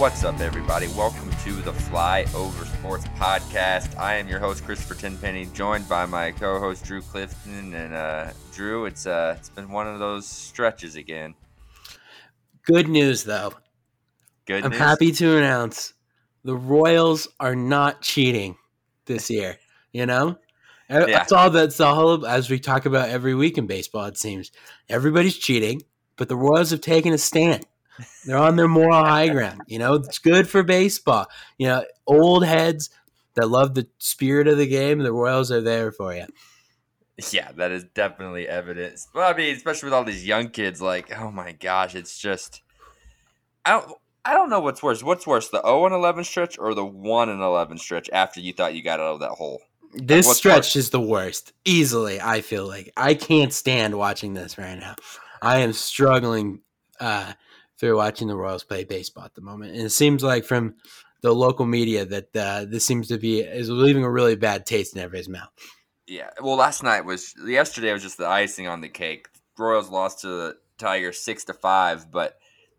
What's up, everybody? Welcome to the Fly Over Sports Podcast. I am your host, Christopher Tenpenny, joined by my co-host Drew Clifton. And uh, Drew, it's uh, it's been one of those stretches again. Good news, though. Good. I'm news? happy to announce the Royals are not cheating this year. You know, Yeah. that's all. That's the whole. As we talk about every week in baseball, it seems everybody's cheating, but the Royals have taken a stand. They're on their moral high ground. You know, it's good for baseball. You know, old heads that love the spirit of the game. The Royals are there for you. Yeah, that is definitely evidence. Well, I mean, especially with all these young kids, like, oh my gosh, it's just, I don't, I don't know what's worse. What's worse, the zero and eleven stretch or the one and eleven stretch after you thought you got out of that hole? This what's stretch worse? is the worst. Easily, I feel like I can't stand watching this right now. I am struggling uh, through watching the Royals play baseball at the moment, and it seems like from the local media that uh, this seems to be is leaving a really bad taste in everybody's mouth. Yeah. Well, last night was yesterday was just the icing on the cake. Royals lost to the Tigers six to five, but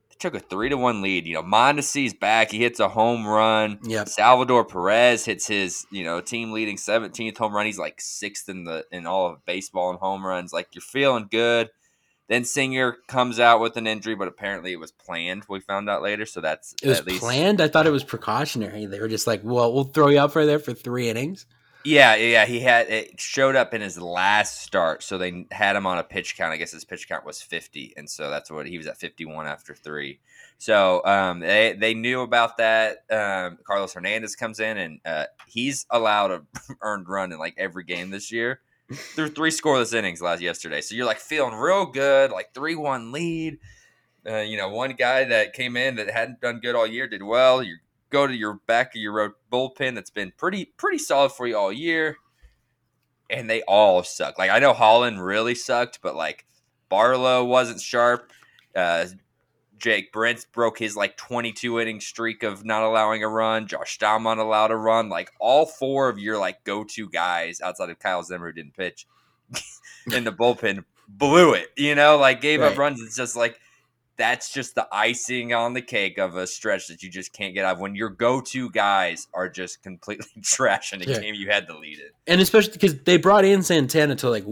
they took a three to one lead. You know, Mondesi's back. He hits a home run. Yep. Salvador Perez hits his, you know, team leading 17th home run. He's like sixth in the in all of baseball in home runs. Like you're feeling good. Then Singer comes out with an injury, but apparently it was planned. We found out later, so that's It was at least planned. I thought it was precautionary. They were just like, "Well, we'll throw you out for there for three innings." Yeah, yeah, he had it showed up in his last start, so they had him on a pitch count. I guess his pitch count was fifty, and so that's what he was at fifty one after three. So um, they they knew about that. Um, Carlos Hernandez comes in, and uh, he's allowed a earned run in like every game this year through three scoreless innings last yesterday. So you're like feeling real good, like three one lead. Uh, you know, one guy that came in that hadn't done good all year did well. You go to your back of your road bullpen that's been pretty pretty solid for you all year, and they all suck. Like I know Holland really sucked, but like Barlow wasn't sharp. Uh, Jake Brentz broke his like 22 inning streak of not allowing a run. Josh Staumont allowed a run. Like all four of your like go to guys outside of Kyle Zimmer who didn't pitch in the bullpen blew it. You know, like gave up runs. It's just like that's just the icing on the cake of a stretch that you just can't get out of when your go to guys are just completely trash in a Yeah. game you had to lead it. and especially because they brought in Santana to like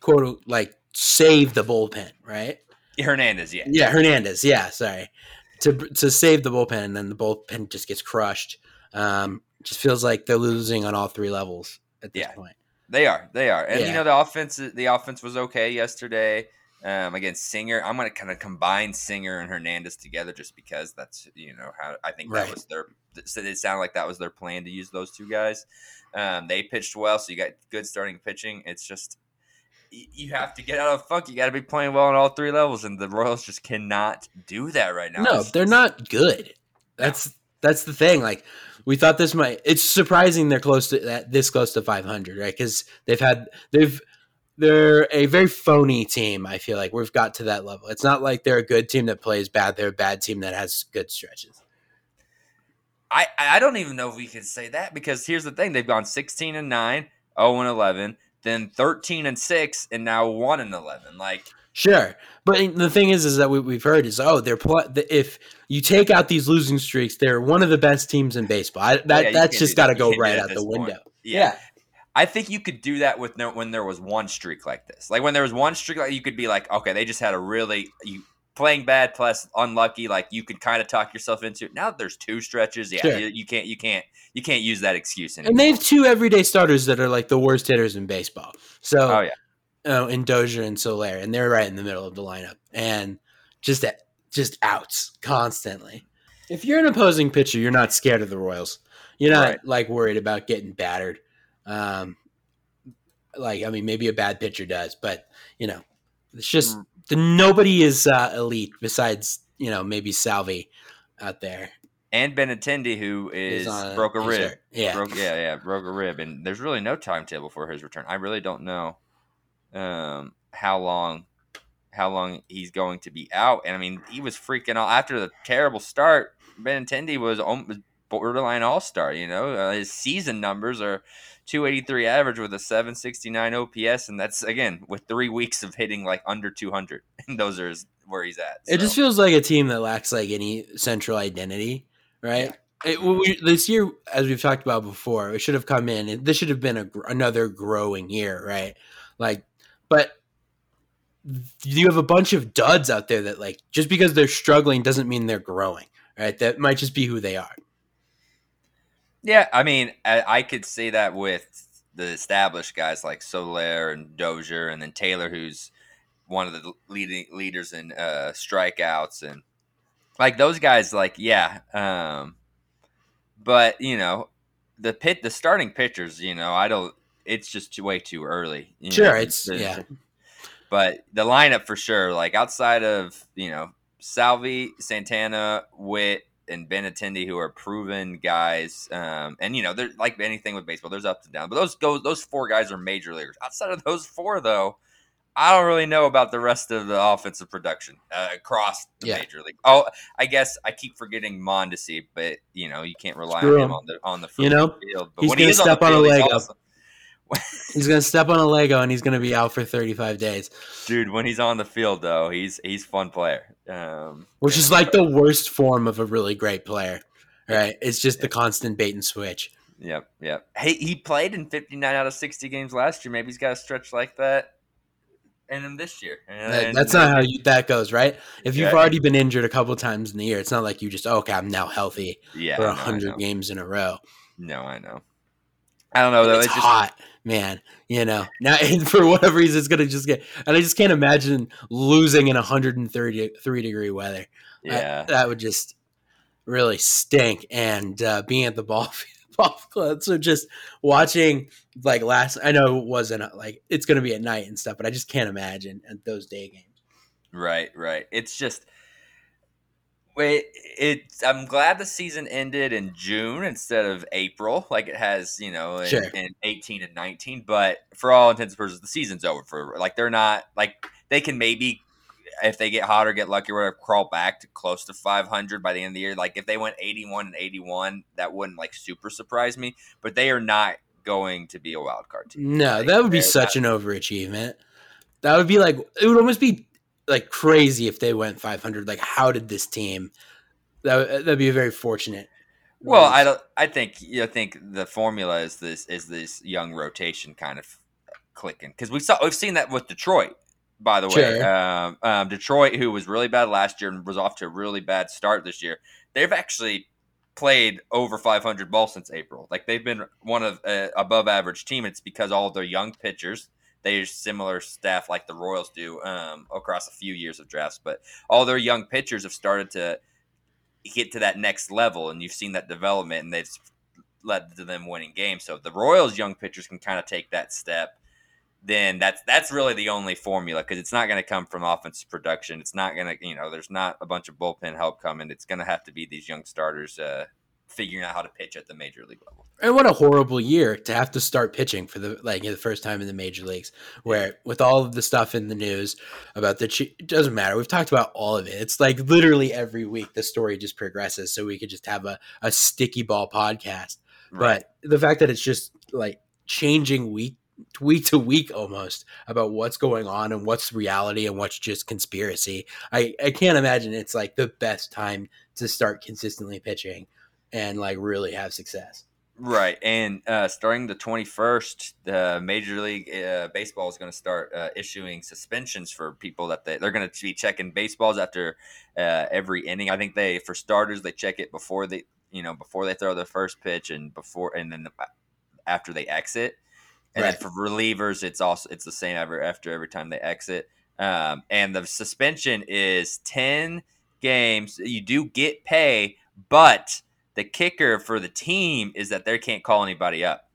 quote like save the bullpen, right? Hernandez, yeah. Yeah, Hernandez. Yeah, sorry to to save the bullpen, and then the bullpen just gets crushed. Um, just feels like they're losing on all three levels at this Yeah. point. They are. They are. And you know the offense the offense was okay yesterday. Um, against Singer, I'm going to kind of combine Singer and Hernandez together just because that's you know how I think Right. that was their. So it sounded like that was their plan to use those two guys. Um, they pitched well, so you got good starting pitching. It's just you have to get out of funk. You got to be playing well on all three levels, and the Royals just cannot do that right now. No, they're not good. That's that's the thing. Like we thought this might. It's surprising they're close to that this close to 500, right? Because they've had they've they're a very phony team. I feel like we've got to that level. It's not like they're a good team that plays bad. They're a bad team that has good stretches. I I don't even know if we could say that because here's the thing: they've gone 16 and 9, 0 and 11, then 13 and 6, and now 1 and 11. Like Sure, but the thing is, is that what we've heard is, oh, they're pl- if you take out these losing streaks, they're one of the best teams in baseball. I, that Yeah, that's just got to go right out the point. window. yeah. I think you could do that with no, when there was one streak like this. Like when there was one streak, like you could be like, okay, they just had a really you playing bad plus unlucky. Like you could kind of talk yourself into it. Now that there's two stretches, yeah, Sure. you, you can't you can't you can't use that excuse anymore. And they have two everyday starters that are like the worst hitters in baseball. So, oh yeah, oh, in Dozier and Soler, and they're right in the middle of the lineup, and just at, just outs constantly. If you're an opposing pitcher, you're not scared of the Royals. You're not Right. like worried about getting battered. Um, like I mean, maybe a bad pitcher does, but you know, it's just Mm. The, nobody is uh, elite besides you know maybe Salvi out there. and Benintendi who is on broke a rib. Yeah, broke, yeah, yeah, broke a rib, and there's really no timetable for his return. I really don't know um, how long how long he's going to be out. And I mean, he was freaking out after the terrible start. Benintendi was borderline all star. You know, uh, his season numbers are 283 average with a 769 OPS, and that's again with three weeks of hitting like under 200, and those are his, where he's at. It just feels like a team that lacks like any central identity. right? It, we, this year, as we've talked about before, it should have come in. It, this should have been a, another growing year, right? Like, but you have a bunch of duds out there that, like, just because they're struggling doesn't mean they're growing, right? That might just be who they are. Yeah, I mean, I, I could see that with the established guys like Soler and Dozier, and then Taylor, who's one of the leading leaders in uh, strikeouts, and like those guys. Like, yeah, um, but you know, the pit, the starting pitchers. You know, I don't. It's just way too early. sure, know, it's to, yeah. But the lineup for sure, like outside of you know Salvi, Santana, Witt, and Ben Benintendi who are proven guys. Um, and you know, they're like anything with baseball, there's ups and downs. But those go those four guys are major leaguers. Outside of those four, though, I don't really know about the rest of the offensive production uh, across the yeah. major league. Oh, I guess I keep forgetting Mondesi, but you know, you can't rely Screw on him, him on the on the you know field. But he's when gonna he step on, field, a Lego. He's gonna step on a Lego and he's gonna be out for 35 days. Dude, when he's on the field though, he's he's fun player. Um, Which is like the worst form of a really great player, right? It's just the constant bait and switch. Yep, yep. Hey, he played in 59 out of 60 games last year. Maybe he's got a stretch like that in him this year. And, That's not how you, that goes, right? If you've yeah. already been injured a couple times in the year, it's not like you just oh, okay, I'm now healthy yeah, for hundred games in a row. No, I know. I don't know though. It's, it's just, hot, man. You know, now for whatever reason, it's gonna just get. And I just can't imagine losing in 133 degree weather. Yeah, that, that would just really stink. And uh, being at the ball ball club, so just watching like last. I know it wasn't like it's gonna be at night and stuff, but I just can't imagine those day games. Right, right. It's just Wait, it. I'm glad the season ended in June instead of April, like it has, you know, in, sure. in 18 and 19. But for all intents and purposes, the season's over. For like, they're not like they can maybe, if they get hot or get lucky, or whatever, crawl back to close to 500 by the end of the year. Like if they went 81 and 81, that wouldn't like super surprise me. But they are not going to be a wild card team. No, like, that would be such not, an overachievement. That would be like it would almost be like crazy if they went 500. Like, how did this team? That that'd be a very fortunate. Well, I don't. I think you know, think the formula is this is this young rotation kind of clicking because we saw we've seen that with Detroit. By the way, um, um, Detroit, who was really bad last year and was off to a really bad start this year, they've actually played over 500 balls since April. Like they've been one of uh, above average team. It's because all their young pitchers they use similar staff like the Royals do um, across a few years of drafts. But all their young pitchers have started to get to that next level, and you've seen that development, and they've led to them winning games. So if the Royals' young pitchers can kind of take that step, then that's that's really the only formula because it's not going to come from offensive production. It's not going to, you know, there's not a bunch of bullpen help coming. It's going to have to be these young starters uh, figuring out how to pitch at the major league level. And what a horrible year to have to start pitching for the like the first time in the major leagues, where with all of the stuff in the news about the it doesn't matter. We've talked about all of it. It's like literally every week the story just progresses, so we could just have a, a sticky ball podcast. Right. But the fact that it's just like changing week week to week almost about what's going on and what's reality and what's just conspiracy. I, I can't imagine it's like the best time to start consistently pitching and like really have success. Right, and uh, starting the twenty first, the Major League uh, Baseball is going to start uh, issuing suspensions for people that they, they're going to be checking baseballs after uh, every inning. I think they, for starters, they check it before they, you know, before they throw the first pitch and before, and then after they exit. And right. then for relievers, it's also it's the same ever after every time they exit. Um, and the suspension is ten games. You do get pay, but the kicker for the team is that they can't call anybody up.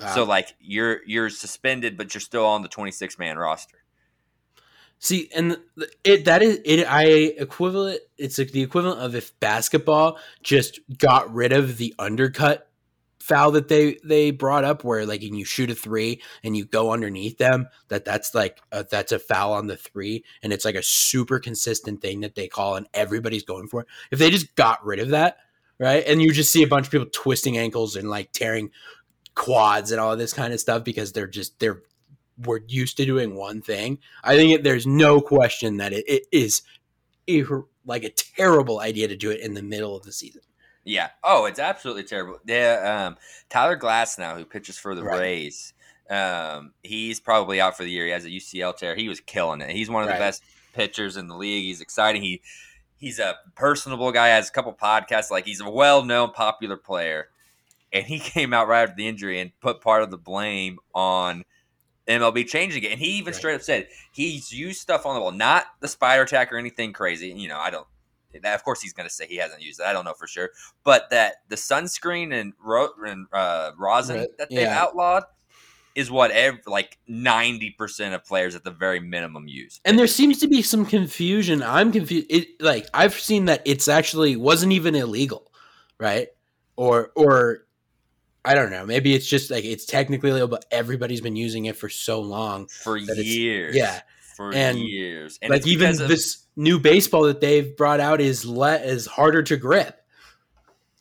Wow. So like you're you're suspended, but you're still on the 26 man roster. See, and it that is it. I equivalent. It's like the equivalent of if basketball just got rid of the undercut foul that they they brought up, where like and you shoot a three and you go underneath them. That that's like a, that's a foul on the three, and it's like a super consistent thing that they call, and everybody's going for it. If they just got rid of that, right? And you just see a bunch of people twisting ankles and like tearing quads and all this kind of stuff because they're just they're we're used to doing one thing. I think it, there's no question that it, it is a like a terrible idea to do it in the middle of the season. Yeah. Oh, it's absolutely terrible. Yeah. Um, Tyler Glasnow, who pitches for the Right. Rays, um, he's probably out for the year. He has a UCL tear. He was killing it. He's one of Right. the best pitchers in the league. He's exciting. He he's a personable guy. Has a couple podcasts. Like he's a well known, popular player. And he came out right after the injury and put part of the blame on MLB changing it. And he even Right. straight up said he's used stuff on the ball, not the Spider Tack or anything crazy. You know, I don't. Of course, he's going to say he hasn't used it. I don't know for sure, but that the sunscreen and, ro- and uh, rosin that they've yeah. outlawed is what ev- like ninety percent of players at the very minimum use. And there seems to be some confusion. I'm confused. It like I've seen that it's actually wasn't even illegal, right? Or or I don't know. Maybe it's just like it's technically illegal, but everybody's been using it for so long. for years. yeah. for And, years. And like even of- this new baseball that they've brought out is le- is harder to grip,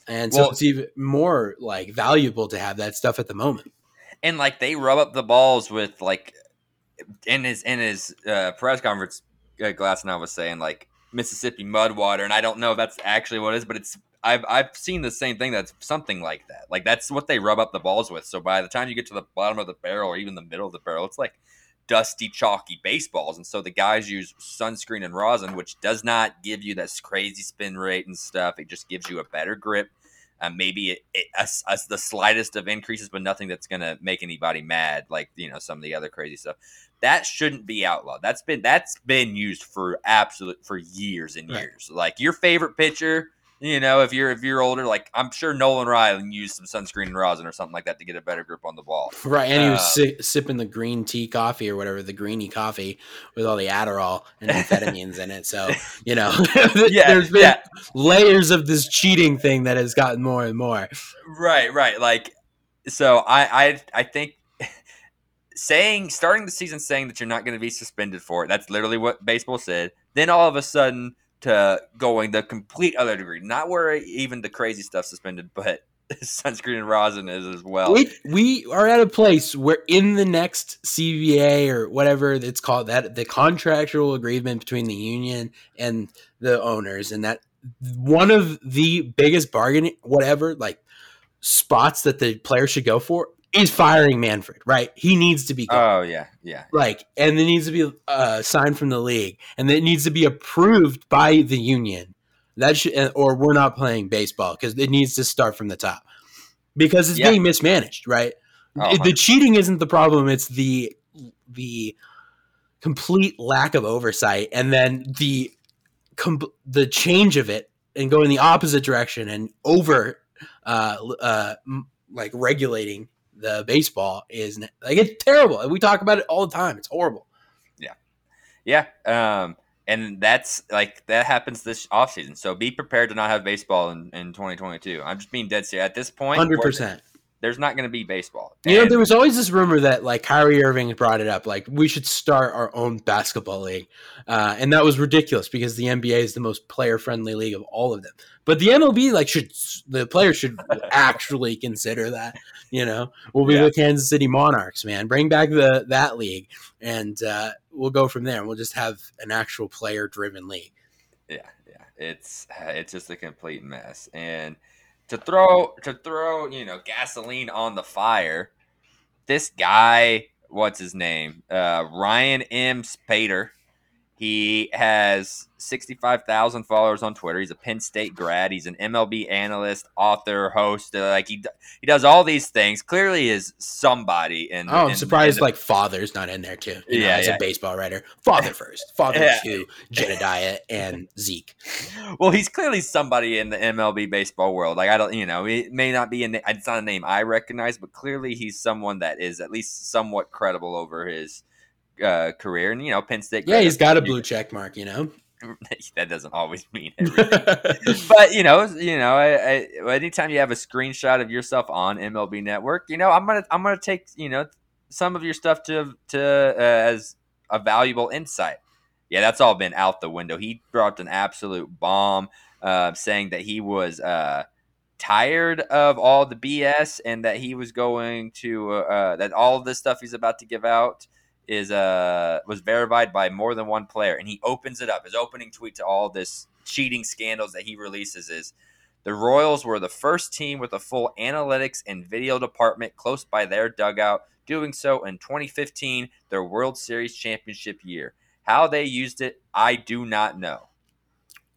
and so Well- it's even more like valuable to have that stuff at the moment. And like they rub up the balls with like in his in his uh, press conference, uh, Glasnow was saying like Mississippi mud water, and I don't know if that's actually what it is, but it's I've I've seen the same thing that's something like that. Like that's what they rub up the balls with. So by the time you get to the bottom of the barrel or even the middle of the barrel, it's like dusty, chalky baseballs. And so the guys use sunscreen and rosin, which does not give you this crazy spin rate and stuff. It just gives you a better grip. Uh, maybe it, it as, as the slightest of increases, but nothing that's going to make anybody mad, like you know some of the other crazy stuff. That shouldn't be outlawed. That's been that's been used for absolute for years and Right. years. Like your favorite pitcher, you know, if you're if you're older, like I'm sure Nolan Ryan used some sunscreen and rosin or something like that to get a better grip on the ball. Right, and he was Uh, si- sipping the green tea coffee or whatever, the greeny coffee with all the Adderall and amphetamines in it. So you know, Yeah, there's been yeah. layers of this cheating thing that has gotten more and more. Right, right. Like, so I, I, I think saying starting the season saying that you're not going to be suspended for it. That's literally what baseball said. Then all of a sudden to going the complete other degree, not where even the crazy stuff suspended, but sunscreen and rosin is as well. We we are at a place where in the next CBA or whatever it's called that the contractual agreement between the union and the owners, and that one of the biggest bargaining whatever like spots that the player should go for is firing Manfred. Right, he needs to be. gone. Oh yeah, yeah. like and it needs to be uh, signed from the league and it needs to be approved by the union that should or we're not playing baseball because it needs to start from the top because it's Yeah. being mismanaged right Oh, the cheating isn't the problem it's the the complete lack of oversight and then the com- the change of it and going the opposite direction and over uh, uh, like regulating the baseball is like it's terrible. We talk about it all the time. It's horrible. Yeah. Yeah, um, and that's like that happens this offseason. So be prepared to not have baseball in, in 2022. I'm just being dead serious. At this point. Hundred percent. There's not going to be baseball. You know, there was always this rumor that like Kyrie Irving brought it up, like we should start our own basketball league, uh, and that was ridiculous because the NBA is the most player friendly league of all of them. But the MLB like should the players should actually consider that. You know, we'll be Yeah. the Kansas City Monarchs, man. Bring back the that league, and uh, we'll go from there. We'll just have an actual player driven league. yeah, yeah. It's it's just a complete mess. And to throw to throw you know gasoline on the fire, this guy, what's his name? Uh, Ryan M. Spaeder. He has 65,000 followers on Twitter. He's a Penn State grad. He's an MLB analyst, author, host. Uh, like he he does all these things. Clearly, is somebody. In, Oh, I'm in- surprised in the- like father's not in there too. You know, Yeah, as yeah. a baseball writer, father first, father Yeah. two, Jedediah and Zeke. well, he's clearly somebody in the MLB baseball world. Like I don't, you know, it may not be a, na- it's not a name I recognize, but clearly he's someone that is at least somewhat credible over his uh, career. And you know, Penn State. Yeah, he's got a blue check mark, you know. that doesn't always mean everything. but you know, you know, I, I, anytime you have a screenshot of yourself on MLB Network, you know, I'm gonna I'm gonna take you know some of your stuff to to uh, as a valuable insight. Yeah, that's all been out the window. He dropped an absolute bomb, uh, saying that he was uh, tired of all the BS and that he was going to uh, uh, that all of this stuff he's about to give out is uh was verified by more than one player, and he opens it up. His opening tweet to all this cheating scandals that he releases is. The Royals were the first team with a full analytics and video department close by their dugout, doing so in 2015, their World Series championship year. How they used it, I do not know.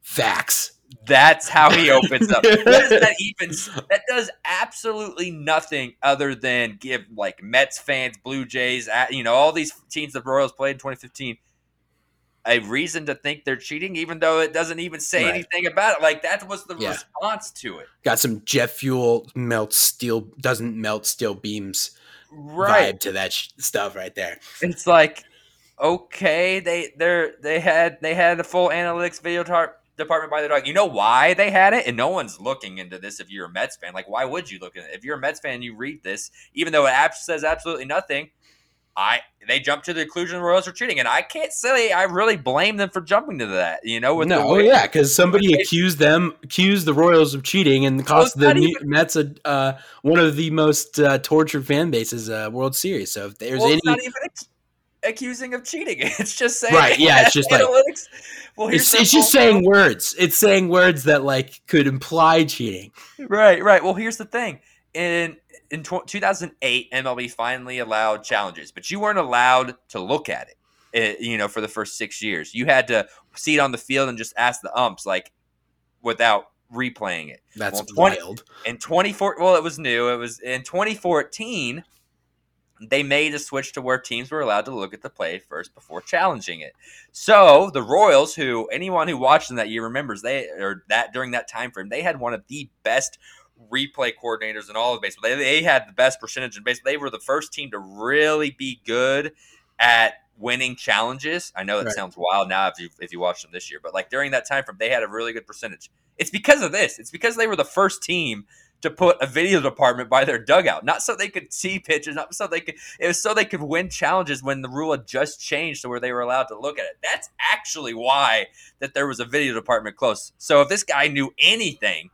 Facts. That's how he opens up. what does that even? That does absolutely nothing other than give like Mets fans, Blue Jays, you know, all these teams the Royals played in 2015 a reason to think they're cheating, even though it doesn't even say right. anything about it. Like that was the yeah. response to it. Got some jet fuel melts steel doesn't melt steel beams right. vibe to that sh- stuff right there. It's like okay, they they they had they had a full analytics video tar- department by the dog. You know why they had it, and no one's looking into this. If you're a Mets fan, like why would you look at it? If you're a Mets fan, you read this, even though it says absolutely nothing. I they jumped to the conclusion the Royals are cheating, and I can't say I really blame them for jumping to that. You know, with no, yeah, because somebody accused them, accused the Royals of cheating, and cost the even, Mets a uh, one of the most uh, tortured fan bases uh, World Series. So if there's well, any, accusing of cheating. It's just saying right. Yeah, it's just analytics. like well, it's, it's just saying words. It's saying words that like could imply cheating. Right, right. Well, here's the thing. In in 2008, MLB finally allowed challenges, but you weren't allowed to look at it. it. Eh, You know, for the first six years, you had to see it on the field and just ask the umps, like without replaying it. That's well, 20, wild. In 24, well, it was new. It was in 2014 they made a switch to where teams were allowed to look at the play first before challenging it. So the Royals, who anyone who watched them that year remembers, they or that during that time frame, they had one of the best replay coordinators in all of baseball. They, they had the best percentage in baseball. They were the first team to really be good at winning challenges. I know that right. sounds wild now if you if you watch them this year, but like during that time frame, they had a really good percentage. It's because of this. It's because they were the first team to put a video department by their dugout, not so they could see pitches, not so they could. It was so they could win challenges when the rule had just changed to where they were allowed to look at it. That's actually why that there was a video department close. So if this guy knew anything,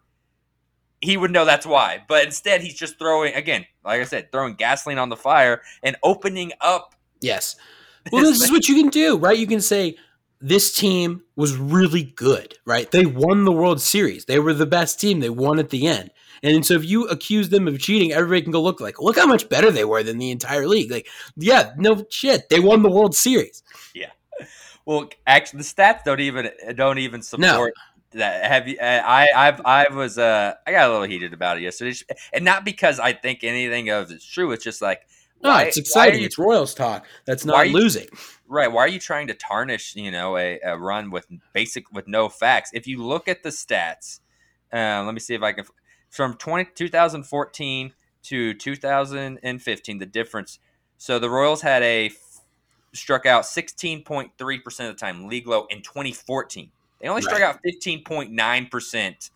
he would know that's why. But instead, he's just throwing again, like I said, throwing gasoline on the fire and opening up. Yes. Well, this is what you can do, right? You can say this team was really good, right? They won the World Series. They were the best team. They won at the end. And so if you accuse them of cheating, everybody can go look like, look how much better they were than the entire league. Like, yeah, no shit, they won the World Series. Yeah. Well, actually, the stats don't even don't even support no. that. Have you? I I've I was uh I got a little heated about it yesterday, and not because I think anything of it's true. It's just like no, it's exciting. You, it's Royals talk. That's not you, losing. Right. Why are you trying to tarnish, you know, a, a, run with basic with no facts? If you look at the stats, uh, let me see if I can from 20, 2014 to 2015, the difference. So the Royals had a struck out 16.3% of the time, league low in 2014. They only struck out 15.9%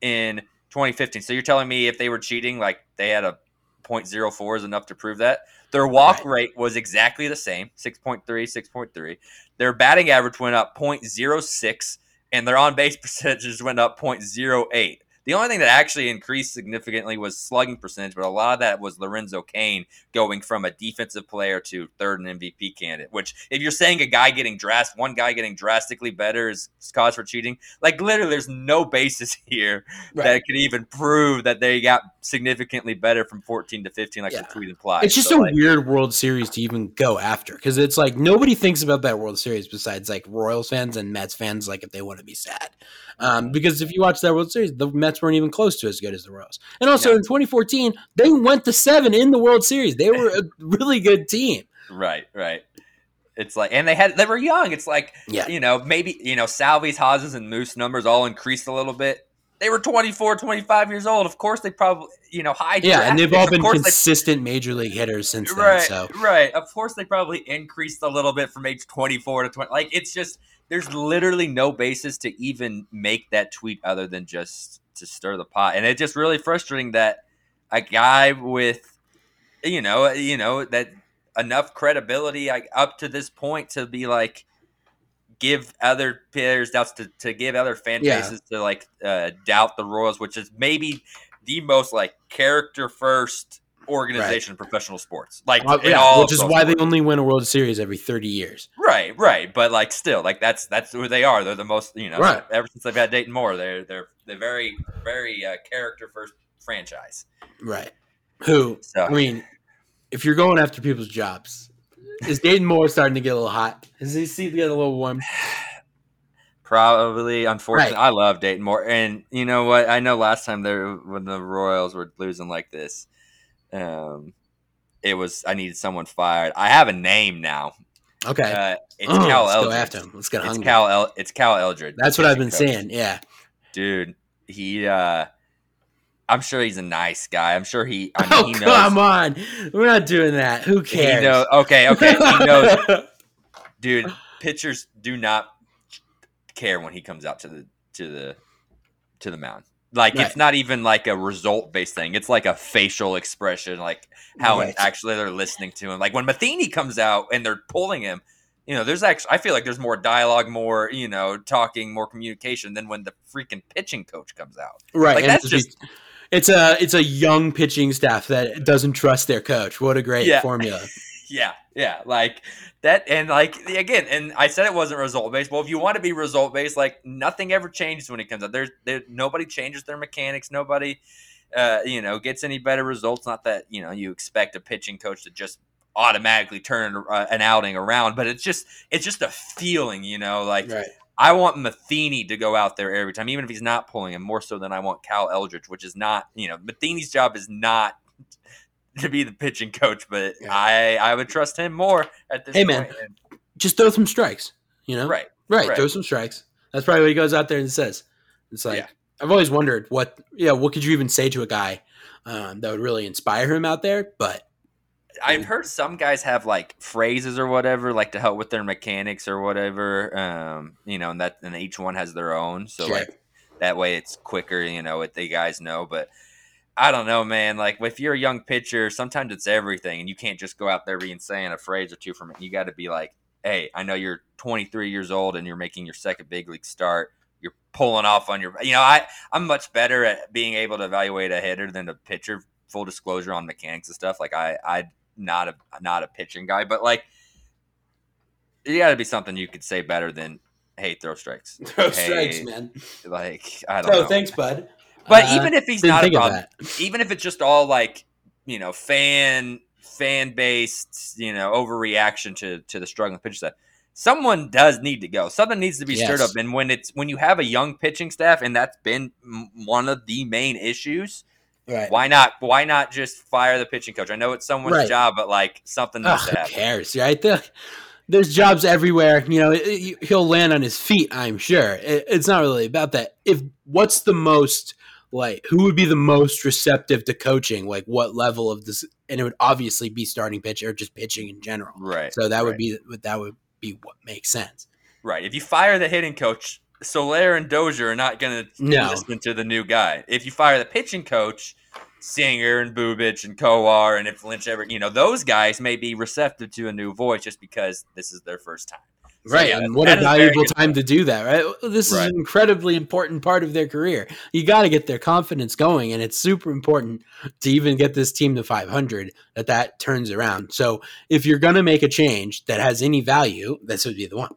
in 2015. So you're telling me if they were cheating, like they had a 0.04 is enough to prove that? Their walk right. rate was exactly the same 6.3, 6.3. Their batting average went up 0.06, and their on base percentages went up 0.08. The only thing that actually increased significantly was slugging percentage, but a lot of that was Lorenzo Cain going from a defensive player to third and MVP candidate. Which, if you're saying a guy getting dressed, one guy getting drastically better is cause for cheating, like literally, there's no basis here right. that could even prove that they got significantly better from 14 to 15, like yeah. the tweet implies. It's just so, a like, weird World Series to even go after because it's like nobody thinks about that World Series besides like Royals fans and Mets fans, like if they want to be sad. Um, because if you watch that World Series, the Mets weren't even close to as good as the Royals. And also in 2014, they went to seven in the World Series. They were a really good team. Right, right. It's like, and they had they were young. It's like, yeah. you know, maybe you know, Salvies, Hazes, and Moose numbers all increased a little bit. They were 24, 25 years old. Of course, they probably, you know, high. Yeah, and they've all been consistent they, major league hitters since right, then. So right, of course, they probably increased a little bit from age 24 to 20. Like, it's just there's literally no basis to even make that tweet other than just to stir the pot. And it's just really frustrating that a guy with you know, you know, that enough credibility like, up to this point to be like give other players doubts to, to give other fan bases yeah. to like uh, doubt the Royals, which is maybe the most like character first organization in professional sports. Like Uh, yeah, all which is why they only win a World Series every 30 years. Right, right, but like still, like that's that's who they are. They're the most, you know, Right. ever since they've had Dayton Moore, they're they're they're very very uh, character first franchise. Right. Who? So I mean, if you're going after people's jobs, is Dayton Moore starting to get a little hot? Is he seat get a little warm? probably, unfortunately, Right. I love Dayton Moore, and you know what? I know last time there when the Royals were losing like this, um, it was I needed someone fired. I have a name now. Okay. Uh, it's Oh, Cal let's go Eldridge. after him. Let's get It's hungry. Cal. El- it's Cal Eldred. That's what I've been coach. saying. Yeah. dude. He, uh, I'm sure he's a nice guy. I'm sure he. I mean, oh he knows. come on, we're not doing that. Who He cares? knows. Okay, okay. He knows, dude. Pitchers do not care when he comes out to the to the to the mound. Like Right. it's not even like a result based thing. It's like a facial expression, like how Right. actually they're listening to him. Like when Matheny comes out and they're pulling him, you know, there's actually I feel like there's more dialogue, more you know, talking, more communication than when the freaking pitching coach comes out. right. Like and that's it's just It's a it's a young pitching staff that doesn't trust their coach. What a great Yeah. formula. Yeah, yeah, like that, and like again, and I said it wasn't result based. Well, if you want to be result based, like nothing ever changes when it comes out. There's there nobody changes their mechanics. Nobody, uh, you know, gets any better results. Not that you know you expect a pitching coach to just automatically turn uh, an outing around, but it's just it's just a feeling, you know, like. Right. I want Matheny to go out there every time, even if he's not pulling him, more so than I want Cal Eldridge, which is not, you know, Matheny's job is not to be the pitching coach, but Yeah. I I would trust him more at this Hey, man. point. And- Just throw some strikes. You know. Right. Right. Right. Throw some strikes. That's probably what he goes out there and says. It's like Yeah. I've always wondered what yeah what could you even say to a guy um, that would really inspire him out there, but I've heard some guys have like phrases or whatever, like to help with their mechanics or whatever. Um, you know, and that and each one has their own. So Sure. like that way it's quicker, you know, what the guys know. But I don't know, man. Like if you're a young pitcher, sometimes it's everything, and you can't just go out there being saying a phrase or two from it. You got to be like, hey, I know you're 23 years old and you're making your second big league start. You're pulling off on your, you know, I I'm much better at being able to evaluate a hitter than a pitcher. Full disclosure on mechanics and stuff. Like I I not a not a pitching guy, but like you got to be something you could say better than hey throw strikes. throw Hey, strikes, man. Like I don't Oh, know. thanks, bud. But Uh, even if he's didn't a problem, even if it's just all like you know fan fan based you know overreaction to to the struggling pitcher staff someone does need to go something needs to be stirred up and when it's when you have a young pitching staff and that's been m- one of the main issues Right. why not why not just fire the pitching coach i know it's someone's Right. job but like something needs to who cares, right? There- There's jobs everywhere. You know, it- he'll land on his feet. I'm sure. It- it's not really about that. If what's the most like, who would be the most receptive to coaching? Like, what level of this? And it would obviously be starting pitcher or just pitching in general. right So that would right. be that would be what makes sense. right if you fire the hitting coach Soler and Dozier are not going to No. listen to the new guy. If you fire the pitching coach, Singer and Bubic and Kowar and if Lynch ever, you know, those guys may be receptive to a new voice just because this is their first time. Right. and what a valuable time to do that, right? This is Right. an incredibly important part of their career. You got to get their confidence going, and it's super important to even get this team to 500 that that turns around. So if you're going to make a change that has any value, this would be the one.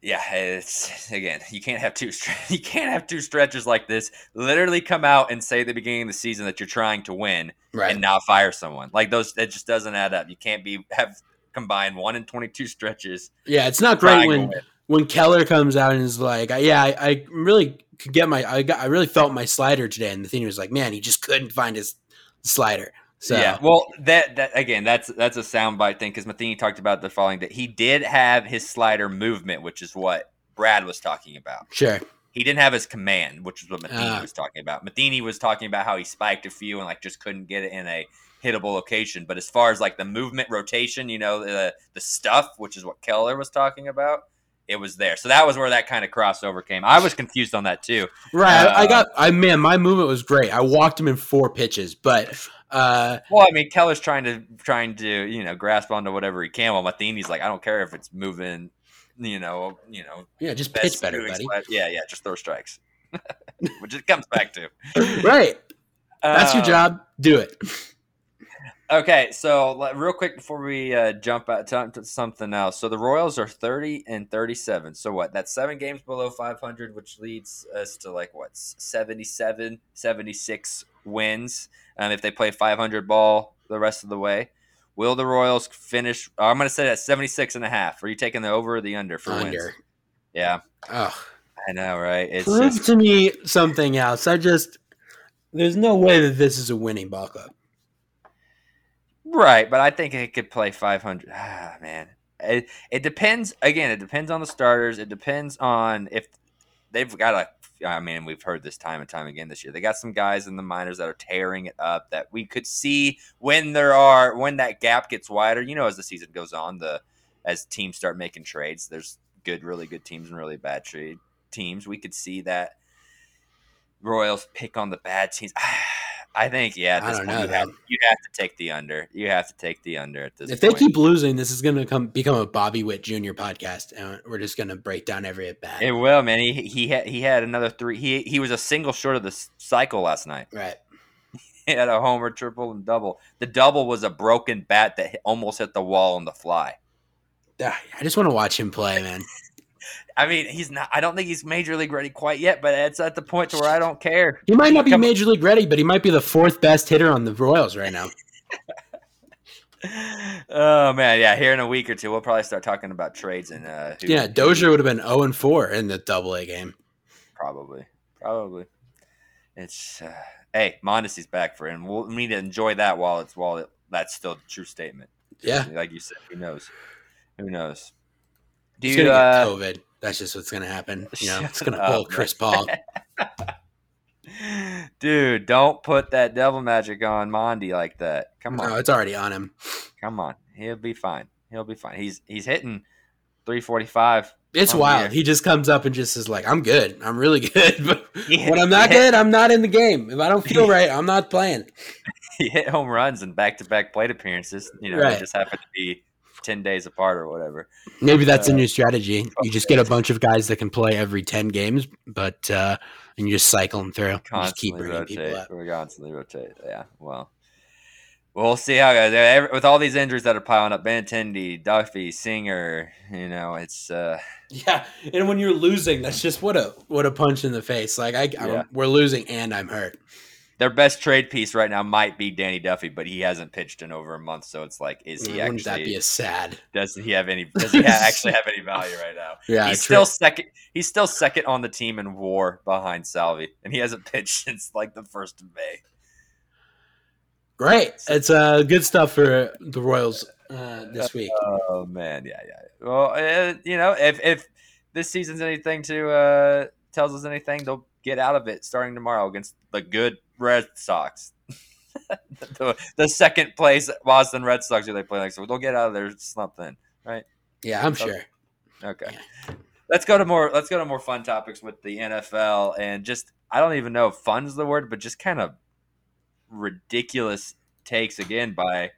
Yeah, it's again, you can't have two you can't have two stretches like this. Literally come out and say at the beginning of the season that you're trying to win Right. and not fire someone. Like those that just doesn't add up. You can't be have combined 1 in 22 stretches yeah, it's not great when win. when Keller comes out and is like, "Yeah, I, I really could get my, I got, I really felt my slider today," and the thing was like, "Man, he just couldn't find his slider." So Yeah, well, that that again, that's that's a soundbite thing because Matheny talked about the following that he did have his slider movement, which is what Brad was talking about. sure, He didn't have his command, which is what Matheny Ah. was talking about. Matheny was talking about how he spiked a few and like just couldn't get it in a hittable location. But as far as like the movement, rotation, you know, the the stuff, which is what Keller was talking about, it was there. So that was where that kind of crossover came. I was confused on that too. right. I, I Uh, got, I man, my movement was great. I walked him in four pitches, but uh, Well, I mean, Keller's trying to trying to you know grasp onto whatever he can. While Matheny's like, I don't care if it's moving, you know, you know, yeah, just pitch better, buddy. slide- Yeah, yeah, just throw strikes, which it comes back to. right. That's your Um, job. Do it. Okay, so real quick before we uh, jump out to, to something else. So the Royals are 30 and 37. So what? That's seven games below 500, which leads us to like what? 77, 76 wins. And if they play 500 ball the rest of the way, will the Royals finish? I'm going to say that 76 and a half. Are you taking the over or the under for wins? Yeah, Oh, I know, right? It's prove just, to me something else. I just there's no way that this is a winning ball club. Right, but I think it could play 500. Ah, man. It, it depends. Again, it depends on the starters. It depends on if they've got a. I mean, we've heard this time and time again this year. They got some guys in the minors that are tearing it up that we could see when there are when that gap gets wider. You know, as the season goes on, the as teams start making trades, there's good, really good teams and really bad trade teams. We could see that Royals pick on the bad teams. I think, yeah, I don't point, know, you have, you have to take the under. You have to take the under at this If they keep losing, this is going to come become a Bobby Witt Jr. podcast, and we're just going to break down every at bat. it will, man. He he had he had another three. He he was a single short of the cycle last night. Right. He had a homer, triple, and double. The double was a broken bat that almost hit the wall on the fly. I just want to watch him play, man. I mean, he's not. I don't think he's major league ready quite yet, but it's at the point to where I don't care. He might not be Come- major league ready, but he might be the fourth best hitter on the Royals right now. oh man, yeah. Here in a week or two, we'll probably start talking about trades and uh, who- Yeah, Dozier would have been 0 and 4 in the double A game. Probably, probably. It's uh, hey, Mondesi's back for him. We'll need to enjoy that while it's while it, that's still a true statement. Yeah. like you said, who knows? Who knows? Do you? gonna Uh, get COVID. That's just what's gonna happen. You know, it's gonna up, pull Chris Paul. dude, don't put that devil magic on Mondi like that. Come on, No, it's already on him. come on. He'll be fine. He'll be fine. He's he's hitting three forty five. It's Oh, wild. yeah. He just comes up and just is like, "I'm good. I'm really good." But He when I'm not good, I'm not in the game. If I don't feel right, I'm not playing. he hit home runs and back to back plate appearances. You know, Right. they just happened to be ten days apart or whatever. Maybe that's a Uh, new strategy. You just get a bunch of guys that can play every ten games, but uh, and you just cycle them through. You just keep Constantly rotate. We constantly rotate. Yeah. Well, we'll see how it goes. With all these injuries that are piling up, Benintendi, Duffy, Singer. You know, it's uh, Yeah, and when you're losing, that's just what a what a punch in the face. Like I, Yeah. we're losing and I'm hurt. Their best trade piece right now might be Danny Duffy, but he hasn't pitched in over a month. So it's like, is he Wouldn't that be a sad? does he have any? Does he actually have any value right now? Yeah, he's still second. He's still second on the team in WAR behind Salvi, and he hasn't pitched since like the first of May. great. It's uh, good stuff for the Royals uh, this week. Oh man, yeah, yeah. Well, uh, you know, if if this season's anything to uh, tells us anything, they'll get out of it starting tomorrow against the good Red Sox. the, the second place Boston Red Sox who they play next, so they'll get out of their slump then. Right? Yeah, I'm sure. Okay. Let's go to more. Let's go to more fun topics with the NFL and just I don't even know if fun's the word, but just kind of ridiculous takes again by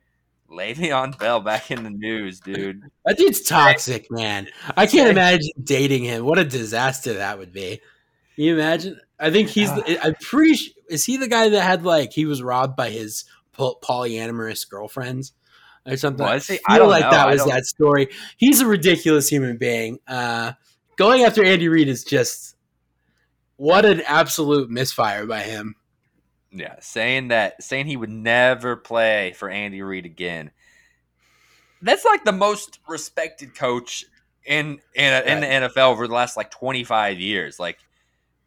Le'Veon Bell back in the news, dude. That dude's toxic, man. I can't imagine dating him. What a disaster that would be. Can you imagine? I think he's. I'm pretty. Is he the guy that had like he was robbed by his polyamorous girlfriends or something? He? I I feel don't like know. that was that story. He's a ridiculous human being. Uh, going after Andy Reid is just what an absolute misfire by him. Yeah, saying that, saying he would never play for Andy Reid again. That's like the most respected coach in in, in the NFL over the last like twenty five years. Like,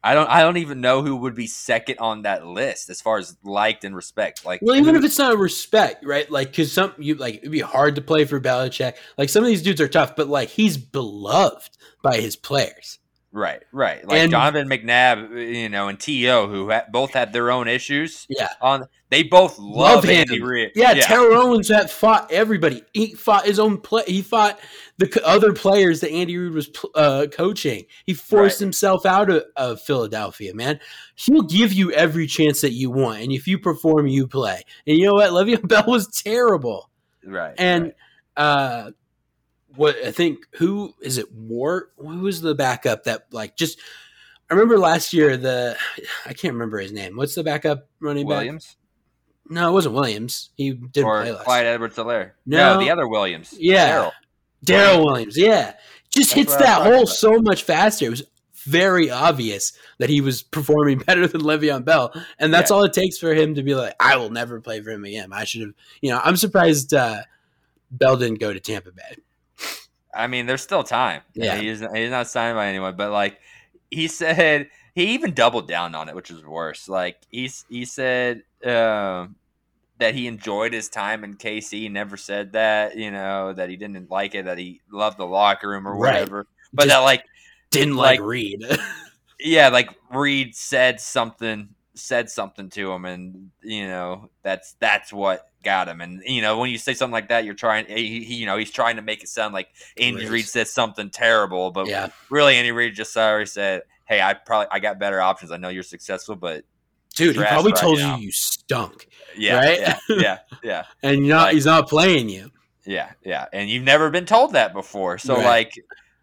I don't I don't even know who would be second on that list as far as liked and respect. Like, Well, even if it's not respect, right? Like, because some you like it'd be hard to play for Belichick. Like some of these dudes are tough, but like he's beloved by his players. Right, right. Like And- Donovan McNabb, you know, and T.O., who ha- both had their own issues. Yeah. On they both love, Love Andy him. Reid. Yeah, Terrell Owens that fought everybody. He fought his own play. He fought the other players that Andy Reid was pl- uh, coaching. He forced Right. himself out of, of Philadelphia. Man, he'll give you every chance that you want, and if you perform, you play. And you know what? Le'Veon Bell was terrible. right. And right. uh what I think who is it Wart? Who was the backup that like just I remember last year the I can't remember his name. What's the backup running back? Williams No, it wasn't Williams. He didn't or play last. Clyde. Edwards Helaire. No. No, the other Williams. Yeah. Darrel. Darrel Williams. Yeah, just That's hits what I was that hole about. so much faster. It was very obvious that he was performing better than Le'Veon Bell, and that's Yeah. all it takes for him to be like, "I will never play for him again." I should have, you know. I'm surprised uh, Bell didn't go to Tampa Bay. I mean, there's still time. Yeah. he's he's not signed by anyone, but like he said, he even doubled down on it, which was worse. Like he's he said um, that he enjoyed his time in KC. He never said that, you know, that he didn't like it, that he loved the locker room or Right. whatever. But Just that like Didn't like, Like- Reid. yeah, like Reid said something said something to him and you know that's that's what got him and you know when you say something like that you're trying he, he you know he's trying to make it sound like Andy. Reid said something terrible but yeah, really Andy Reid just sorry said hey I probably I got better options I know you're successful but dude, he probably right told now. you you stunk, yeah Right? yeah yeah yeah and you're not. Like- he's not playing you. yeah yeah and you've never been told that before so Right. like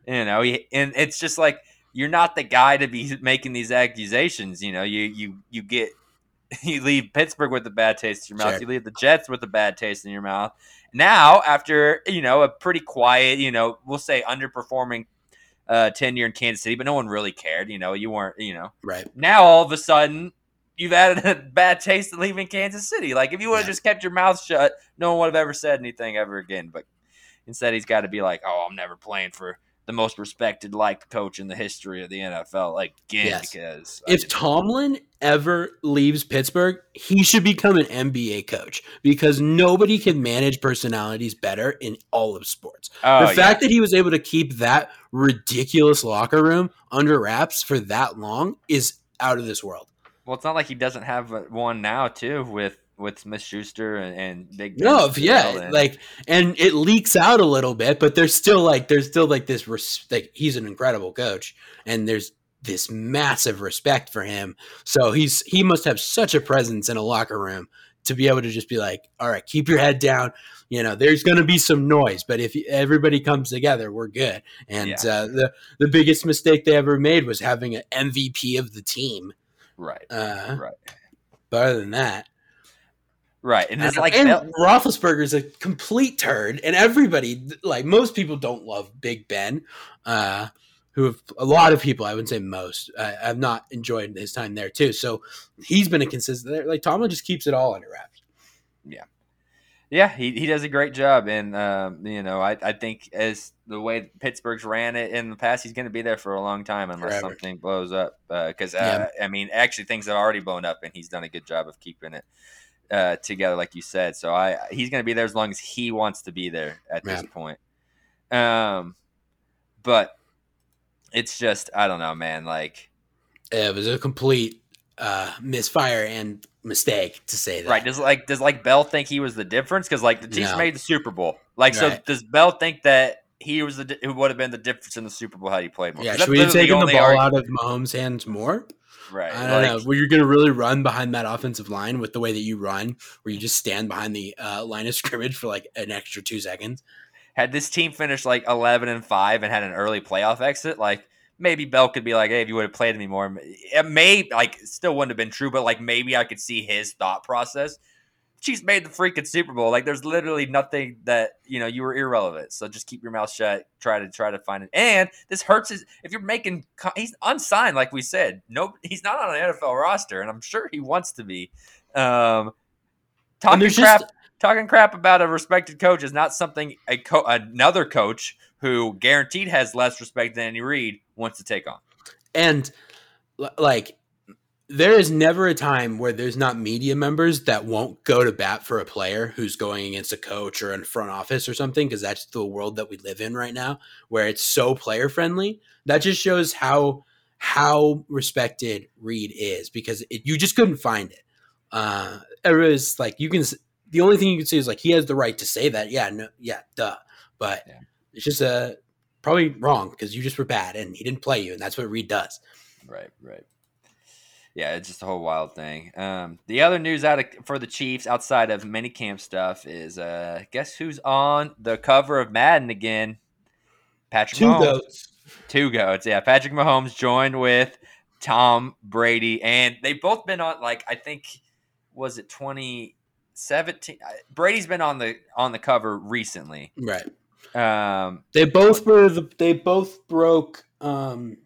you know he, and it's just like you're not the guy to be making these accusations you know you you you get you leave Pittsburgh with a bad taste in your mouth you leave the Jets with a bad taste in your mouth now after you know a pretty quiet you know we'll say underperforming uh tenure in Kansas City but no one really cared you know you weren't you know Right. now all of a sudden you've added a bad taste of leaving Kansas City. Like if you would have Yeah. just kept your mouth shut, no one would have ever said anything ever again. But instead, he's got to be like, "Oh, I'm never playing for the most respected, liked coach in the history of the NFL again." Yes. Because I If Tomlin ever leaves Pittsburgh, he should become an NBA coach because nobody can manage personalities better in all of sports. oh, the fact that he was able to keep that ridiculous locker room under wraps for that long is out of this world. well, it's not like he doesn't have uh, one now too with with Smith-Schuster and, and Big Ben yeah, and- like, and it leaks out a little bit, but there's still like, there's still like this, res- like, he's an incredible coach, and there's this massive respect for him. So he's he must have such a presence in a locker room to be able to just be like, all right, keep your head down. You know, there's going to be some noise, but if everybody comes together, we're good. And Yeah. uh, the the biggest mistake they ever made was having an MVP of the team. right, Uh, right, But other than that, right, and it's Uh, like and Bel- Roethlisberger's a complete turd, and everybody like most people don't love Big Ben. Uh, who have a lot of people, I wouldn't say most, uh, have not enjoyed his time there too. So he's been a consistent. there. Like Tomlin just keeps it all under wraps. Yeah, yeah, he, he does a great job, and um, you know I, I think as the way Pittsburgh's ran it in the past, he's going to be there for a long time unless Forever. something blows up. Because uh, I mean, actually, things have already blown up, and he's done a good job of keeping it uh, together, like you said. So I he's going to be there as long as he wants to be there at this point. Um, but it's just I don't know, man. Like It was a complete uh, misfire and mistake to say that. Right? Does like does like Bell think he was the difference? Because like the Chiefs No. made the Super Bowl. Like so, does Bell think that he was the who would have been the difference in the Super Bowl had he played more? Yeah, should we have taken the ball argu- out of Mahomes' hands more? Right. I don't like, know. Were you're going to really run behind that offensive line with the way that you run, where you just stand behind the uh, line of scrimmage for like an extra two seconds? Had this team finished like eleven and five and had an early playoff exit, like maybe Bell could be like, "Hey, if you would have played me more, it may like still wouldn't have been true, but like maybe I could see his thought process." Chiefs made the freaking Super Bowl. Like, there's literally nothing that you know you were irrelevant. So just keep your mouth shut. Try to try to find it. And this hurts his. If you're making, he's unsigned, like we said. No, he's not on an NFL roster, and I'm sure he wants to be. Um, talking crap, just- talking crap about a respected coach is not something a co- another coach who guaranteed has less respect than any Reid wants to take on. And like, there is never a time where there's not media members that won't go to bat for a player who's going against a coach or in front office or something, because that's the world that we live in right now, where it's so player friendly. That just shows how how respected Reid is, because it, you just couldn't find it. Uh, everybody's like, you can. The only thing you can say is like he has the right to say that. Yeah, no, yeah, duh. But Yeah. it's just uh, probably wrong because you just were bad and he didn't play you, and that's what Reid does. Right, right. Yeah, it's just a whole wild thing. Um, the other news out of, for the Chiefs outside of minicamp stuff is uh, guess who's on the cover of Madden again? Patrick Two Mahomes. goats. Two goats. Yeah, Patrick Mahomes joined with Tom Brady, and they've both been on like I think was it 2017. Brady's been on the on the cover recently. Right. Um, They both were the they both broke um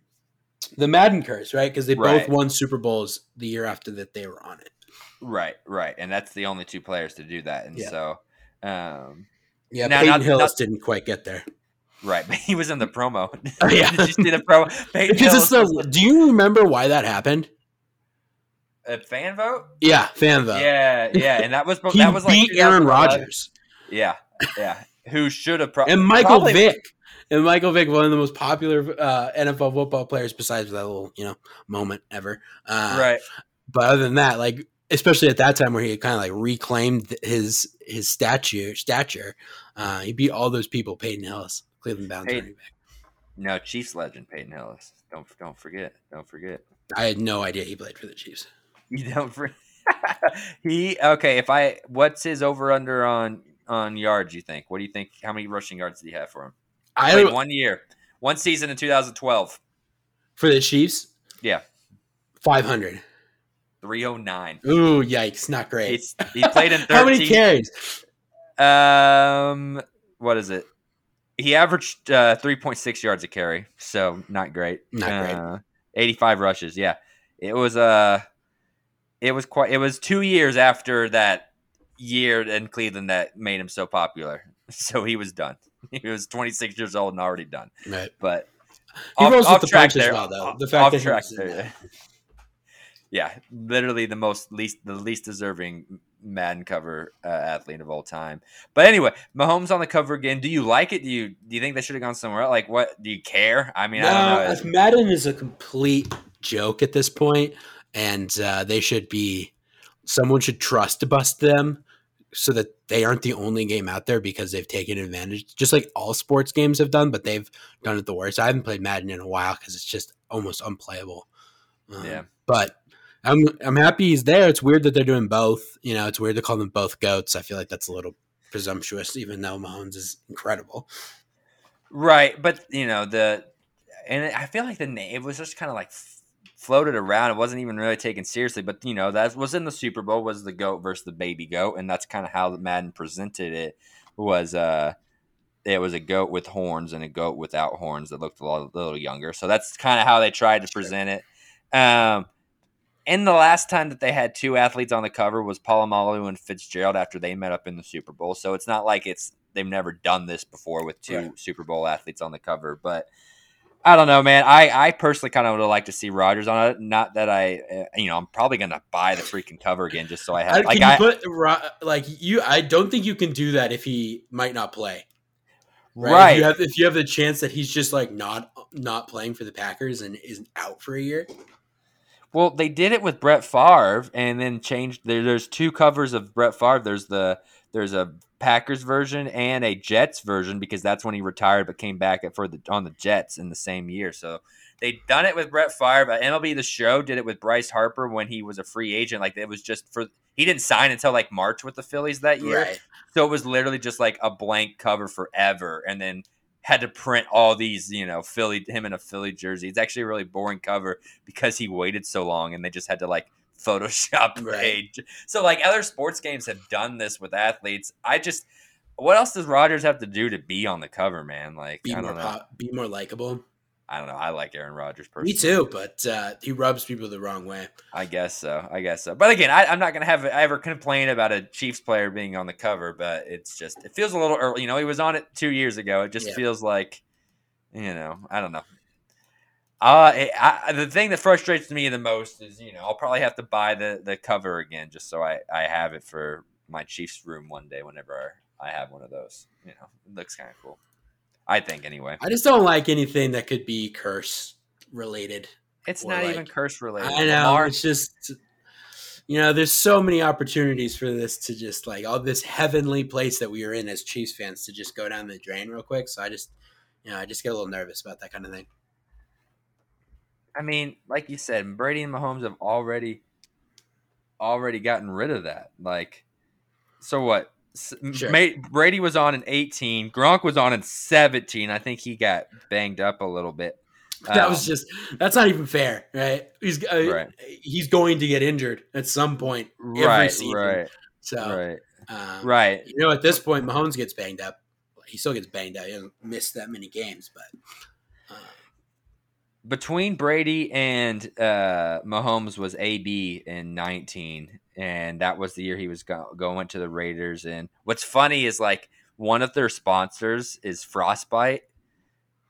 the Madden curse, right? Because they Right. both won Super Bowls the year after that they were on it. right, right, and that's the only two players to do that, and Yeah. so. Um, Yeah, Now, Peyton not- Hillis not- didn't quite get there. right, but he was in the promo. Oh, yeah. Did you see the promo? Peyton Because it's the. Do you remember why that happened? a fan vote. Yeah, fan vote. Yeah, yeah, and that was that was like Aaron 2011. Rodgers Yeah, yeah. Who should have pro- and Michael probably- Vick. And Michael Vick, one of the most popular uh, NFL football players, besides that little you know moment ever. Uh, Right. But other than that, like especially at that time where he kind of like reclaimed his his stature stature, uh, he beat all those people. Peyton Hillis, Cleveland Browns Peyton- running back. No, Chiefs legend Peyton Hillis. Don't don't forget. Don't forget. I had no idea he played for the Chiefs. You don't for he okay. If I what's his over under on on yards? You think? What do you think? How many rushing yards did he have for him? I Played one year, one season in 2012. for the Chiefs. Yeah. five hundred. 309. Ooh, yikes! Not great. It's, he played in 13. How many carries? Um, what is it? He averaged uh, 3.6 yards a carry, so not great. Not great. Uh, 85 rushes. Yeah, it was uh it was quite. It was two years after that year in Cleveland that made him so popular. So he was done. He was 26 years old and already done. Right. But He off- rolls with off the track punches there. well, though. Off- The fact off that track there. that. Yeah, literally the most least the least deserving Madden cover uh, athlete of all time. But anyway, Mahomes on the cover again. Do you like it? Do you do you think they should have gone somewhere else? Like what? Do you care? I mean, I No, don't know. if Madden is a complete joke at this point, and uh, they should be. Someone should trust to bust them so that they aren't the only game out there because they've taken advantage, just like all sports games have done. But they've done it the worst. I haven't played Madden in a while because it's just almost unplayable. Um, Yeah. but I'm I'm happy he's there. It's weird that they're doing both. You know, it's weird to call them both goats. I feel like that's a little presumptuous, even though Mahomes is incredible. Right, but you know the, and I feel like the name it was just kind of like floated around. It wasn't even really taken seriously. But you know that was in the Super Bowl was the goat versus the baby goat, and that's kind of how Madden presented it. Was uh, it was a goat with horns and a goat without horns that looked a little, little younger. So that's kind of how they tried to Sure. present it. Um, and the last time that they had two athletes on the cover was Polamalu and Fitzgerald after they met up in the Super Bowl. So it's not like it's they've never done this before with two Right. Super Bowl athletes on the cover. But I don't know, man. I, I personally kind of would have liked to see Rodgers on it. Not that I, uh, you know, I'm probably gonna buy the freaking cover again just so I I, have. Like you I, put like you? I don't think you can do that if he might not play. Right. right. If you have if you have the chance that he's just like not not playing for the Packers and is out for a year. Well, they did it with Brett Favre, and then changed. There, there's two covers of Brett Favre. There's the there's a Packers version and a Jets version because that's when he retired, but came back for the on the Jets in the same year. So they done it with Brett Favre. But MLB The Show did it with Bryce Harper when he was a free agent. Like it was just for he didn't sign until like March with the Phillies that year. Right. So it was literally just like a blank cover forever, and then had to print all these, you know, Philly him in a Philly jersey. It's actually a really boring cover because he waited so long, and they just had to like Photoshop Right. page. So like other sports games have done this with athletes. I just, what else does Rodgers have to do to be on the cover, man? Like Be I more pop, be more likable. I don't know. I like Aaron Rodgers personally. Me too, but uh, he rubs people the wrong way. I guess so. I guess so. But again, I, I'm not going to have ever complain about a Chiefs player being on the cover, but it's just, it feels a little early. You know, he was on it two years ago. It just Yeah. feels like, you know, I don't know. Uh, it, I, the thing that frustrates me the most is, you know, I'll probably have to buy the, the cover again just so I, I have it for my Chiefs room one day whenever I have one of those. You know, it looks kind of cool. I think anyway. I just don't like anything that could be curse related. It's not like- even curse related. I know Lamar- it's just you know there's so many opportunities for this to just like all this heavenly place that we are in as Chiefs fans to just go down the drain real quick. So I just you know I just get a little nervous about that kind of thing. I mean, like you said, Brady and Mahomes have already already gotten rid of that. Like, so what? Sure. Ma- Brady was on in 18. Gronk was on in 17. I think he got banged up a little bit. that was Um, just that's not even fair, right? He's uh, Right. he's going to get injured at some point every right, season. right, So, right, um, right. you know, at this point, Mahomes gets banged up. He still gets banged up. He doesn't miss that many games, but uh, between Brady and uh, Mahomes was AB in 19, and that was the year he was go- going to the Raiders. And what's funny is like one of their sponsors is Frostbite.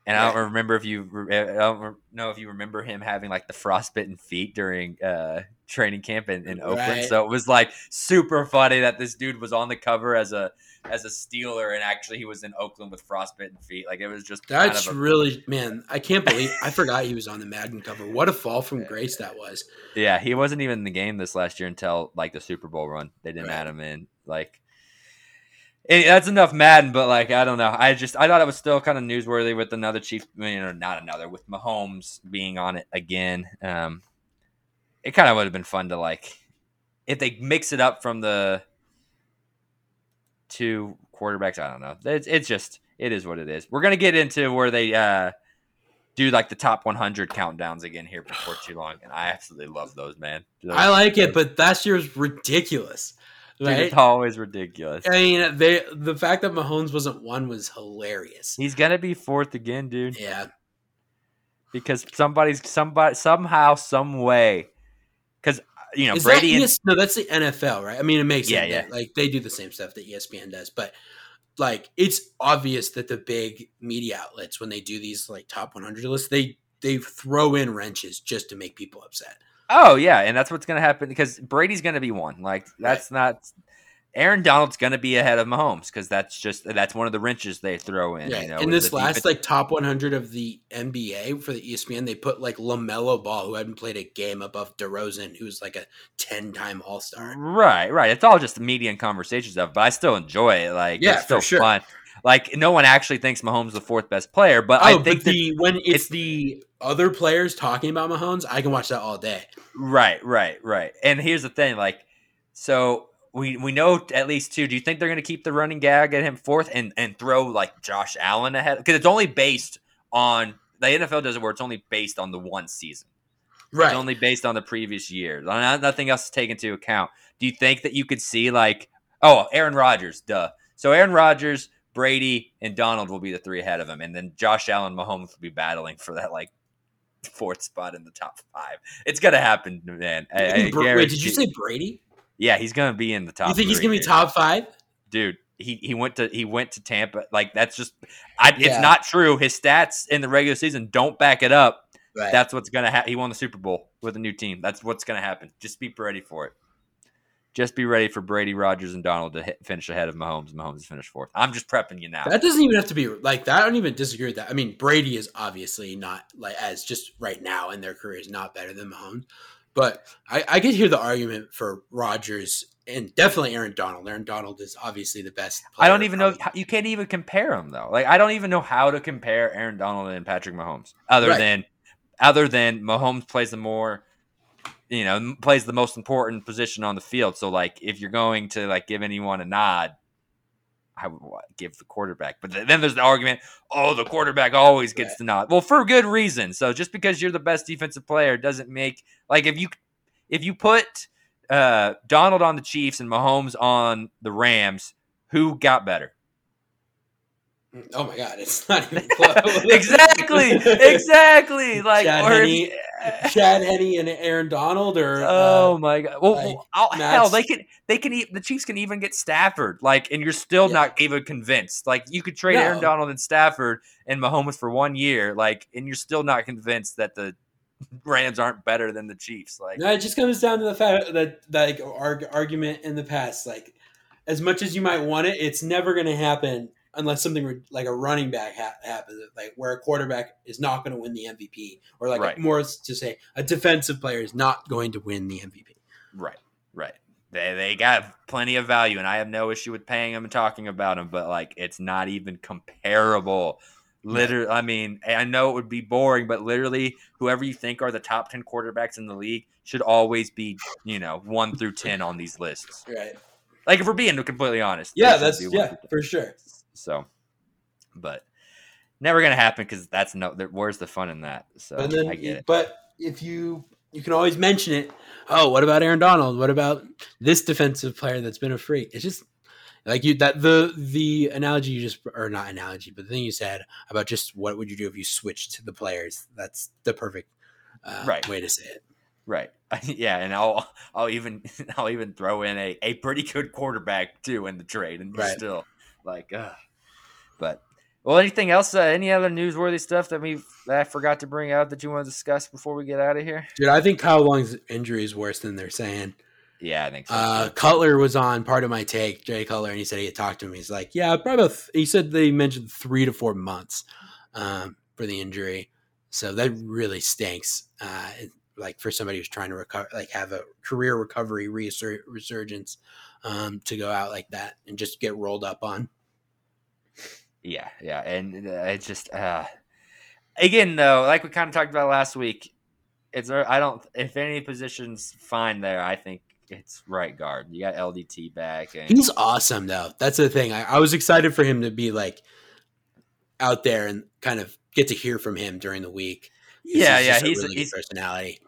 And I don't remember if you, I don't know if you remember him having like the frostbitten feet during uh, training camp in, in Oakland. Right. So it was like super funny that this dude was on the cover as a as a Steeler, and actually he was in Oakland with frostbitten feet. Like it was just kind that's of a- really man. I can't believe I forgot he was on the Madden cover. What a fall from grace that was. Yeah, he wasn't even in the game this last year until like the Super Bowl run. They didn't Right. add him in. Like, that's enough Madden, but like, I don't know. I just I thought it was still kind of newsworthy with another Chief, you know, not another with Mahomes being on it again. Um, it kind of would have been fun to like if they mix it up from the two quarterbacks. I don't know. It's, it's just it is what it is. We're gonna get into where they uh do like the top 100 countdowns again here before too long, and I absolutely love those, man. Those- I like it, but last year was ridiculous. Dude, it's always ridiculous. I mean, they the fact that Mahomes wasn't one was hilarious. He's gonna be fourth again, dude, Yeah, because somebody's somebody somehow, some way, because you know Is Brady that and no, that's the NFL, right? I mean, it makes Yeah, sense. yeah. that, Like they do the same stuff that ESPN does, but like it's obvious that the big media outlets when they do these like top 100 lists, they they throw in wrenches just to make people upset. Oh yeah, and that's what's gonna happen because Brady's gonna be one. Like that's not. Aaron Donald's gonna be ahead of Mahomes because that's just that's one of the wrenches they throw in. Yeah, You know, in this last defense- like top 100 of the NBA for the ESPN, they put like LaMelo Ball, who hadn't played a game above DeRozan, who's like a 10 time All Star. Right, right. It's all just media and conversation stuff, but I still enjoy it. Like, Yeah, it's still for sure. fun. Like, no one actually thinks Mahomes the fourth best player, but I Oh, think but that the when it's, it's- the other players talking about Mahomes, I can watch that all day. Right, right, right. And here's the thing, like, so we we know at least two. Do you think they're going to keep the running gag at him fourth and and throw like Josh Allen ahead? Because it's only based on the NFL does it where it's only based on the one season. Right. It's only based on the previous year. Not- Nothing else is taken into account. Do you think that you could see like, oh, Aaron Rodgers, duh. So Aaron Rodgers, Brady, and Donald will be the three ahead of him, and then Josh Allen, Mahomes will be battling for that like fourth spot in the top five. It's gonna happen, man. I, I Wait, Wait, did you say Brady? Yeah, he's gonna be in the top. you think he's gonna be here. top five? dude? He he went to he went to Tampa. Like that's just, I, Yeah. it's not true. His stats in the regular season don't back it up. Right. That's what's gonna happen. He won the Super Bowl with a new team. That's what's gonna happen. Just be ready for it. Just be ready for Brady, Rodgers, and Donald to hit, finish ahead of Mahomes. Mahomes to finish fourth. I'm just prepping you now. that doesn't even have to be like that. I don't even disagree with that. I mean, Brady is obviously not like as just right now in their careers not better than Mahomes, but I, I could hear the argument for Rogers and definitely Aaron Donald. Aaron Donald is obviously the best. I don't even know. You can't even compare them though. Like I don't even know how to compare Aaron Donald and Patrick Mahomes, other Right. than other than Mahomes plays the more, you know, plays the most important position on the field. So like, if you're going to like give anyone a nod, I would give the quarterback. But then there's the argument, oh, the quarterback always gets the nod. Well, for good reason. So just because you're the best defensive player doesn't make like if you if you put uh, Donald on the Chiefs and Mahomes on the Rams, who got better? Oh my god, it's not even close. exactly, exactly. Like, Chad or Chad Henne and Aaron Donald, or oh uh, my god. Well, like, oh, hell, they can, they can, the Chiefs can even get Stafford. Like, and you're still Yeah. not even convinced. Like, you could trade No. Aaron Donald and Stafford and Mahomes for one year. Like, and you're still not convinced that the Rams aren't better than the Chiefs. Like, No, it just comes down to the fact that like arg- argument in the past, like as much as you might want it, it's never going to happen unless something like a running back ha- happens, like where a quarterback is not going to win the MVP, or like Right. more to say a defensive player is not going to win the MVP. Right, right. They they got plenty of value, and I have no issue with paying them and talking about them. But like, it's not even comparable. Literally, I mean, I know it would be boring, but literally, whoever you think are the top ten quarterbacks in the league should always be, you know, one through ten on these lists. Right? Like, if we're being completely honest, Yeah, that's yeah for sure. So, but never gonna happen because that's no. Where's the fun in that? So And then, I get it. but if you you can always mention it. Oh, what about Aaron Donald? What about this defensive player that's been a freak? It's just like you that the the analogy you just or not analogy, but the thing you said about just what would you do if you switched the players? That's the perfect uh, Right. way to say it. Right. yeah, and I'll I'll even I'll even throw in a, a pretty good quarterback too in the trade, and Right. still like, uh, but well, anything else? Uh, any other newsworthy stuff that we that I forgot to bring out that you want to discuss before we get out of here? Dude, I think Kyle Long's injury is worse than they're saying. Yeah, I think so. Uh. Cutler was on Pardon My Take, Jay Cutler, and he said he had talked to him. He's like, yeah, probably. He said they mentioned three to four months um, for the injury, so that really stinks. Uh, like for somebody who's trying to recover, like have a career recovery resur- resurgence, um, to go out like that and just get rolled up on. Yeah, yeah, and uh, it's just uh, again though, like we kind of talked about last week. It's uh, I don't if any positions fine there, I think it's right guard. You got LDT back, and He's awesome though. That's the thing. I, I was excited for him to be like out there and kind of get to hear from him during the week. Yeah, just yeah, a he's- really good he's- personality.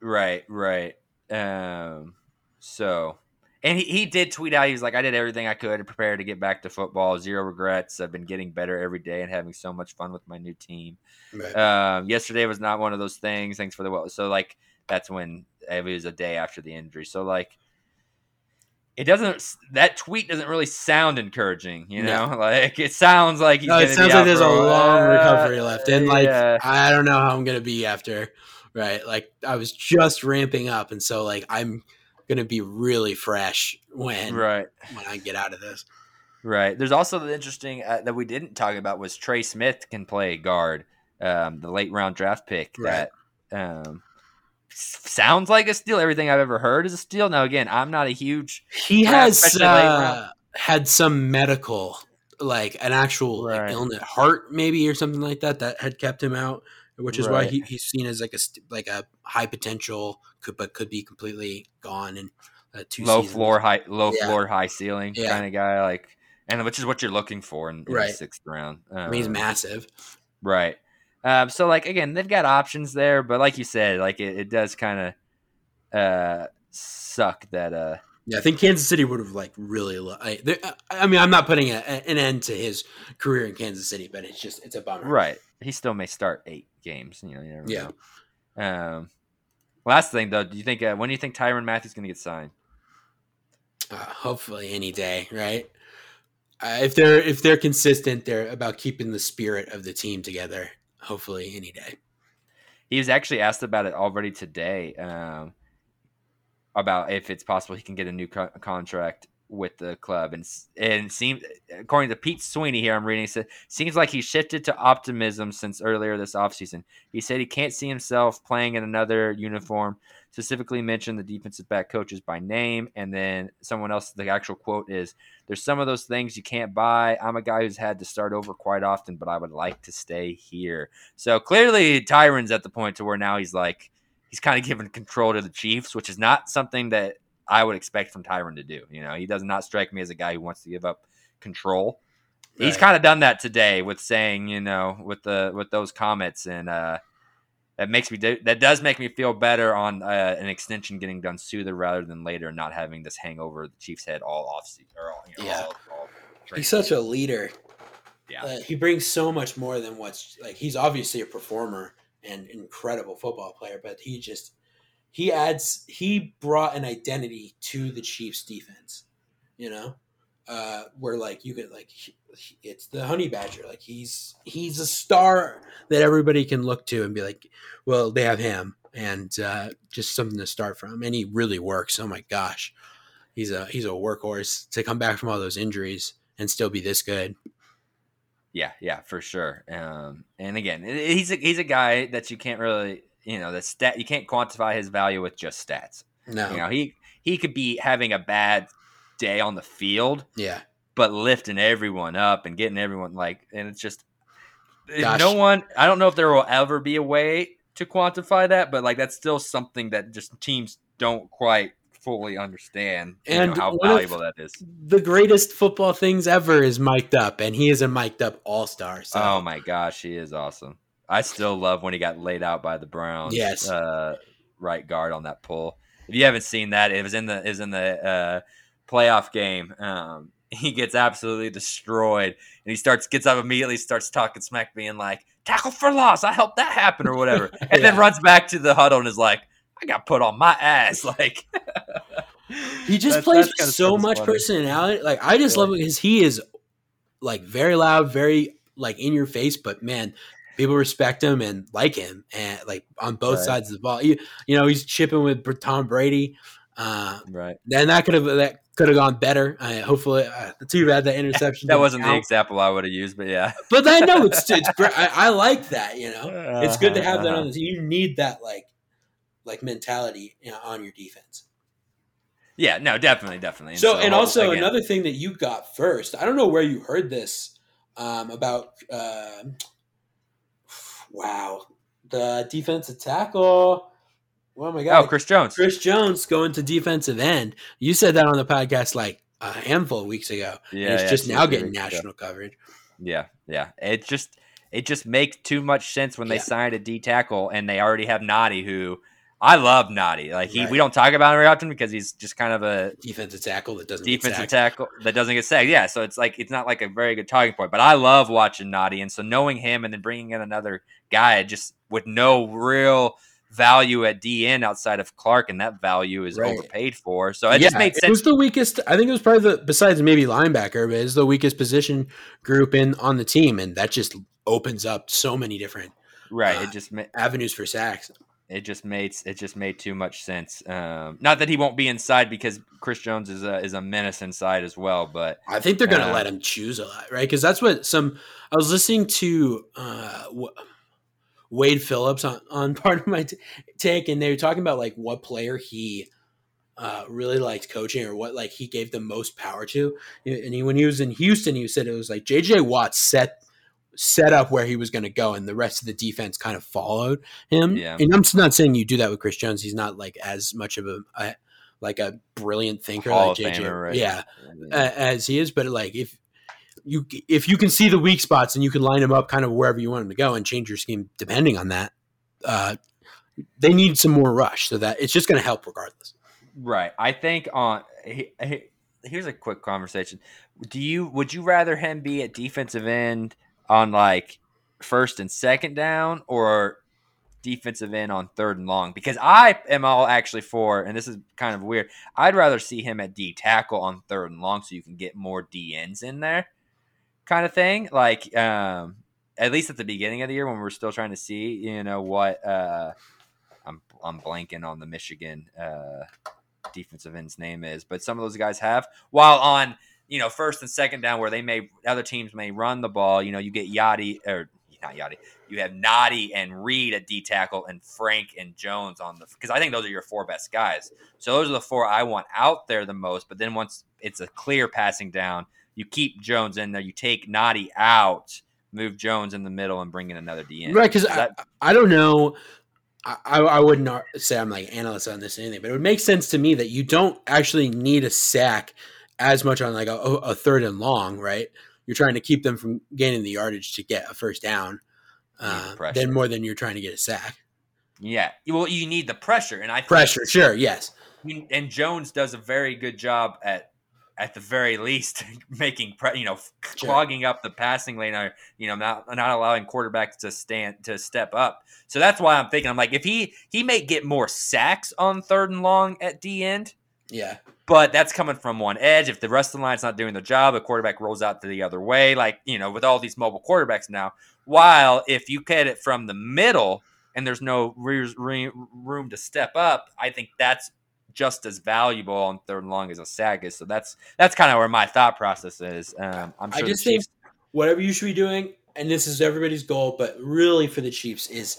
Right, right. Um, so, and he, he did tweet out, he was like, I did everything I could to prepare to get back to football. Zero regrets. I've been getting better every day and having so much fun with my new team. Um, yesterday was not one of those things. Thanks for the well. So, like, that's when it was a day after the injury. So, like, it doesn't, that tweet doesn't really sound encouraging, you No. know? Like, it sounds like he's No, it sounds like there's a long recovery left, and like Yeah. I don't know how I'm gonna be after. Right, like I was just ramping up, and so like I'm gonna be really fresh when right. when I get out of this. Right. There's also the interesting uh, that we didn't talk about was Trey Smith can play guard, um, the late round draft pick. Right. That um, sounds like a steal. Everything I've ever heard is a steal. Now, again, I'm not a huge He has uh, had some medical, like an actual like, illness, heart maybe or something like that, that had kept him out, which is why he, he's seen as like a like a high potential, could but could be completely gone in uh, two low seasons. floor, high low Yeah. floor, high ceiling Yeah. kind of guy. Like, and which is what you're looking for in, in Right. the sixth round. I mean, he's Um, massive. Right. Um, so like again, they've got options there, but like you said, like it, it does kind of uh, suck that uh, Yeah, I think Kansas City would have like really. Lo- I, I mean, I'm not putting a, an end to his career in Kansas City, but it's just it's a bummer. Right. He still may start eight games. You know. You Yeah. know. Um. Last thing though, do you think uh, when do you think Tyrann Mathieu going to get signed? Uh, hopefully, any day, right? Uh, if they're if they're consistent, they're about keeping the spirit of the team together. Hopefully, any day. He was actually asked about it already today. Um, about if it's possible he can get a new co- contract with the club, and and seems according to Pete Sweeney here, I'm reading, said seems like he shifted to optimism since earlier this offseason. He said he can't see himself playing in another uniform. Specifically mentioned the defensive back coaches by name, and then someone else. The actual quote is, "There's some of those things you can't buy. I'm a guy who's had to start over quite often, but I would like to stay here." So clearly, Tyrann's at the point to where now he's like he's kind of given control to the Chiefs, which is not something that I would expect from Tyrann to do. You know, he does not strike me as a guy who wants to give up control. He's kind of done that today with saying, you know, with the with those comments, and uh, that makes me do, that does make me feel better on uh, an extension getting done sooner rather than later, and not having this hangover the Chiefs head all off season or all, you know, Yeah. all, all He's such a leader. Yeah. Uh, he brings so much more than what's like. He's obviously a performer and incredible football player, but he just he adds he brought an identity to the Chiefs defense. You know, uh, where like you could like he- it's the honey badger. Like he's he's a star that everybody can look to and be like, well, they have him and uh, just something to start from. And he really works. Oh my gosh, he's a he's a workhorse to come back from all those injuries and still be this good. Yeah, yeah, for sure. Um, and again, he's a, he's a guy that you can't really, you know, the stat you can't quantify his value with just stats. No, You know, he he could be having a bad day on the field, yeah, but lifting everyone up and getting everyone like, and it's just Gosh. no one. I don't know if there will ever be a way to quantify that, but like that's still something that just teams don't quite fully understand And know, how valuable that is. The greatest football things ever is mic'd up, and he is a mic'd up all star. So Oh my gosh, he is awesome. I still love when he got laid out by the Browns. Yes. uh, right guard on that pull. If you haven't seen that, it was in the it was in the uh, playoff game. Um, he gets absolutely destroyed, and he starts gets up immediately, starts talking smack, being like "tackle for loss, I helped that happen" or whatever, and then runs back to the huddle and is like, "I got put on my ass." Like he just That's- plays that's with so much funny. personality. Like I just Yeah. love it because he is like very loud, very like in your face, but man, people respect him and like him, and like on both Right. sides of the ball. You, you know, he's chipping with Tom Brady. Uh, Right. then that could have that could have gone better. Uh, hopefully, uh, too bad that interception. That wasn't the example I would have used, but yeah. But I know it's it's great. I, I like that. You know, it's good to have that Uh-huh, on the team. You need that like like mentality you know, on your defense. Yeah, no, definitely, definitely. So, and also again, another thing that you got first. I don't know where you heard this um, about. um wow, the defensive tackle. Oh my god, Oh, Chris Jones. Chris Jones going to defensive end. You said that on the podcast like a handful of weeks ago. Yeah, and it's yeah, just now getting ago. national coverage. Yeah, yeah. It just it just makes too much sense when they Yeah. signed a D tackle and they already have Nnadi, who I love Nnadi. Like he, Right. we don't talk about him very often because he's just kind of a Defensive tackle that doesn't get defensive sacked. tackle that doesn't get sacked. Yeah, so it's like it's not like a very good talking point. But I love watching Nnadi, and so knowing him and then bringing in another guy just with no real value at DN outside of Clark, and that value is Right. overpaid for. So it just Yeah, sense. It was the weakest. I think it was probably the besides maybe linebacker, but it's the weakest position group in on the team, and that just opens up so many different right. uh, It just ma- avenues for sacks. It just made it just made too much sense. Um, not that he won't be inside because Chris Jones is a is a menace inside as well, but I think they're going to Uh, let him choose a lot, right? Because that's what some. I was listening to uh, Wade Phillips on, on part of my t- take, and they were talking about like what player he uh, really liked coaching or what like he gave the most power to. And he, when he was in Houston, he said it was like JJ Watt set set up where he was going to go, and the rest of the defense kind of followed him. Yeah. And I'm not saying you do that with Chris Jones. He's not like as much of a, a like a brilliant thinker Hall like JJ. Famer, right? Yeah, as he is, but like if you if you can see the weak spots and you can line them up kind of wherever you want them to go and change your scheme depending on that, uh, they need some more rush so that it's just going to help regardless. right. I think on he, he- here's a quick conversation. Do you would you rather him be at defensive end on like first and second down or defensive end on third and long? Because I am all actually for, and this is kind of weird. I'd rather see him at D tackle on third and long so you can get more DNs in there, kind of thing. Like um, at least at the beginning of the year when we're still trying to see, you know, what uh, I'm I'm blanking on the Michigan uh, defensive end's name is, but some of those guys have. While on you know first and second down where they may other teams may run the ball, you know, you get Yachty or not Yachty, you have Nnadi and Reed at D tackle and Frank and Jones on the because I think those are your four best guys. So those are the four I want out there the most. But then once it's a clear passing down, you keep Jones in there, you take Nnadi out. Move Jones in the middle and bring in another DN. Right, because I, I don't know. I, I I wouldn't say I'm like analyst on this or anything, but it would make sense to me that you don't actually need a sack as much on like a, a third and long, right? You're trying to keep them from gaining the yardage to get a first down, uh, than more than you're trying to get a sack. Yeah. Well, you need the pressure, and I think Pressure, sure, yes, You- and Jones does a very good job at at the very least making pre- you know Sure. clogging up the passing lane or you know not not allowing quarterbacks to stand to step up. So that's why I'm thinking I'm like if he he may get more sacks on third and long at D end, yeah, but that's coming from one edge. If the rest of the line's not doing their job, the quarterback rolls out to the other way. Like you know with all these mobile quarterbacks now. While if you get it from the middle and there's no re- re- room to step up, I think that's just as valuable on third and long as a sack is. So that's that's kind of where my thought process is. Um, I'm I just the think whatever you should be doing, and this is everybody's goal, but really for the Chiefs is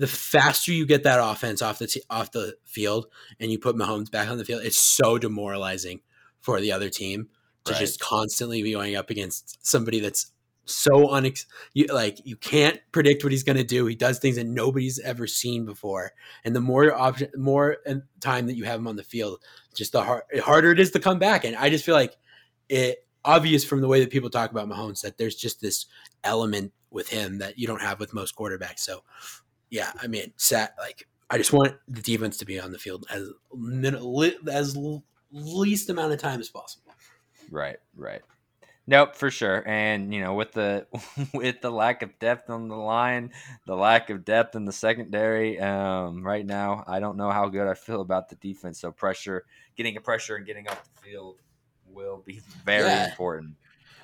the faster you get that offense off the t- off the field and you put Mahomes back on the field, it's so demoralizing for the other team to Right. just constantly be going up against somebody that's so unex you, like you can't predict what he's going to do. He does things that nobody's ever seen before, and the more option, more um, time that you have him on the field, just the hard, harder it is to come back. And I just feel like it obvious from the way that people talk about Mahomes that there's just this element with him that you don't have with most quarterbacks. So, yeah, I mean, sat like I just want the defense to be on the field as as least amount of time as possible. Right, right. Nope, for sure. And you know, with the with the lack of depth on the line, the lack of depth in the secondary, um, right now, I don't know how good I feel about the defense. So pressure, getting a pressure and getting off the field will be very yeah. important.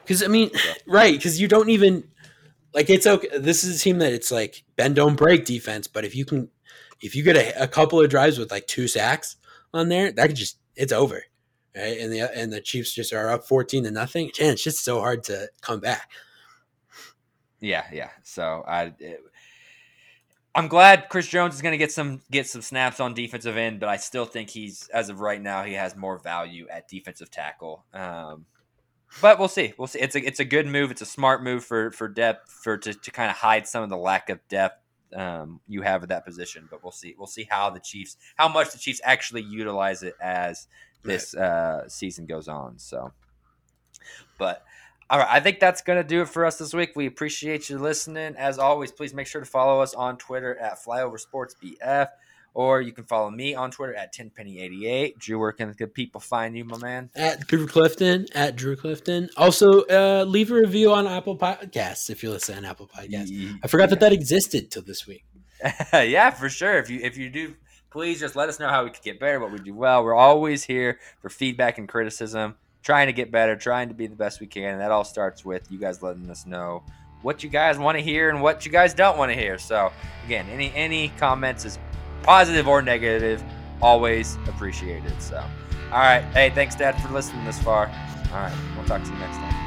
Because I mean, so. right? Because you don't even like it's okay. This is a team that it's like bend don't break defense, but if you can, if you get a, a couple of drives with like two sacks on there, that could just it's over right? And the and the Chiefs just are up fourteen to nothing. And it's just so hard to come back. Yeah, yeah. So I. It, I'm glad Chris Jones is going to get some get some snaps on defensive end, but I still think he's as of right now he has more value at defensive tackle. Um, but we'll see. We'll see. It's a it's a good move. It's a smart move for for depth for to, to kind of hide some of the lack of depth um, you have at that position. But we'll see. We'll see how the Chiefs how much the Chiefs actually utilize it as this uh, season goes on. So, but all right, I think that's going to do it for us this week. We appreciate you listening. As always, please make sure to follow us on Twitter at FlyoverSportsBF, or you can follow me on Twitter at TenPenny88. Drew, where can the people find you, my man? At Drew Clifton, at Drew Clifton. Also, uh, leave a review on Apple Podcasts if you listen on Apple Podcasts. I forgot that that existed till this week. yeah, for sure. If you if you do please just let us know how we could get better, what we do well. We're always here for feedback and criticism, trying to get better, trying to be the best we can. And that all starts with you guys letting us know what you guys want to hear and what you guys don't want to hear. So again, any any comments is positive or negative, always appreciated. So all right. Hey, thanks Dad for listening this far. All right, we'll talk to you next time.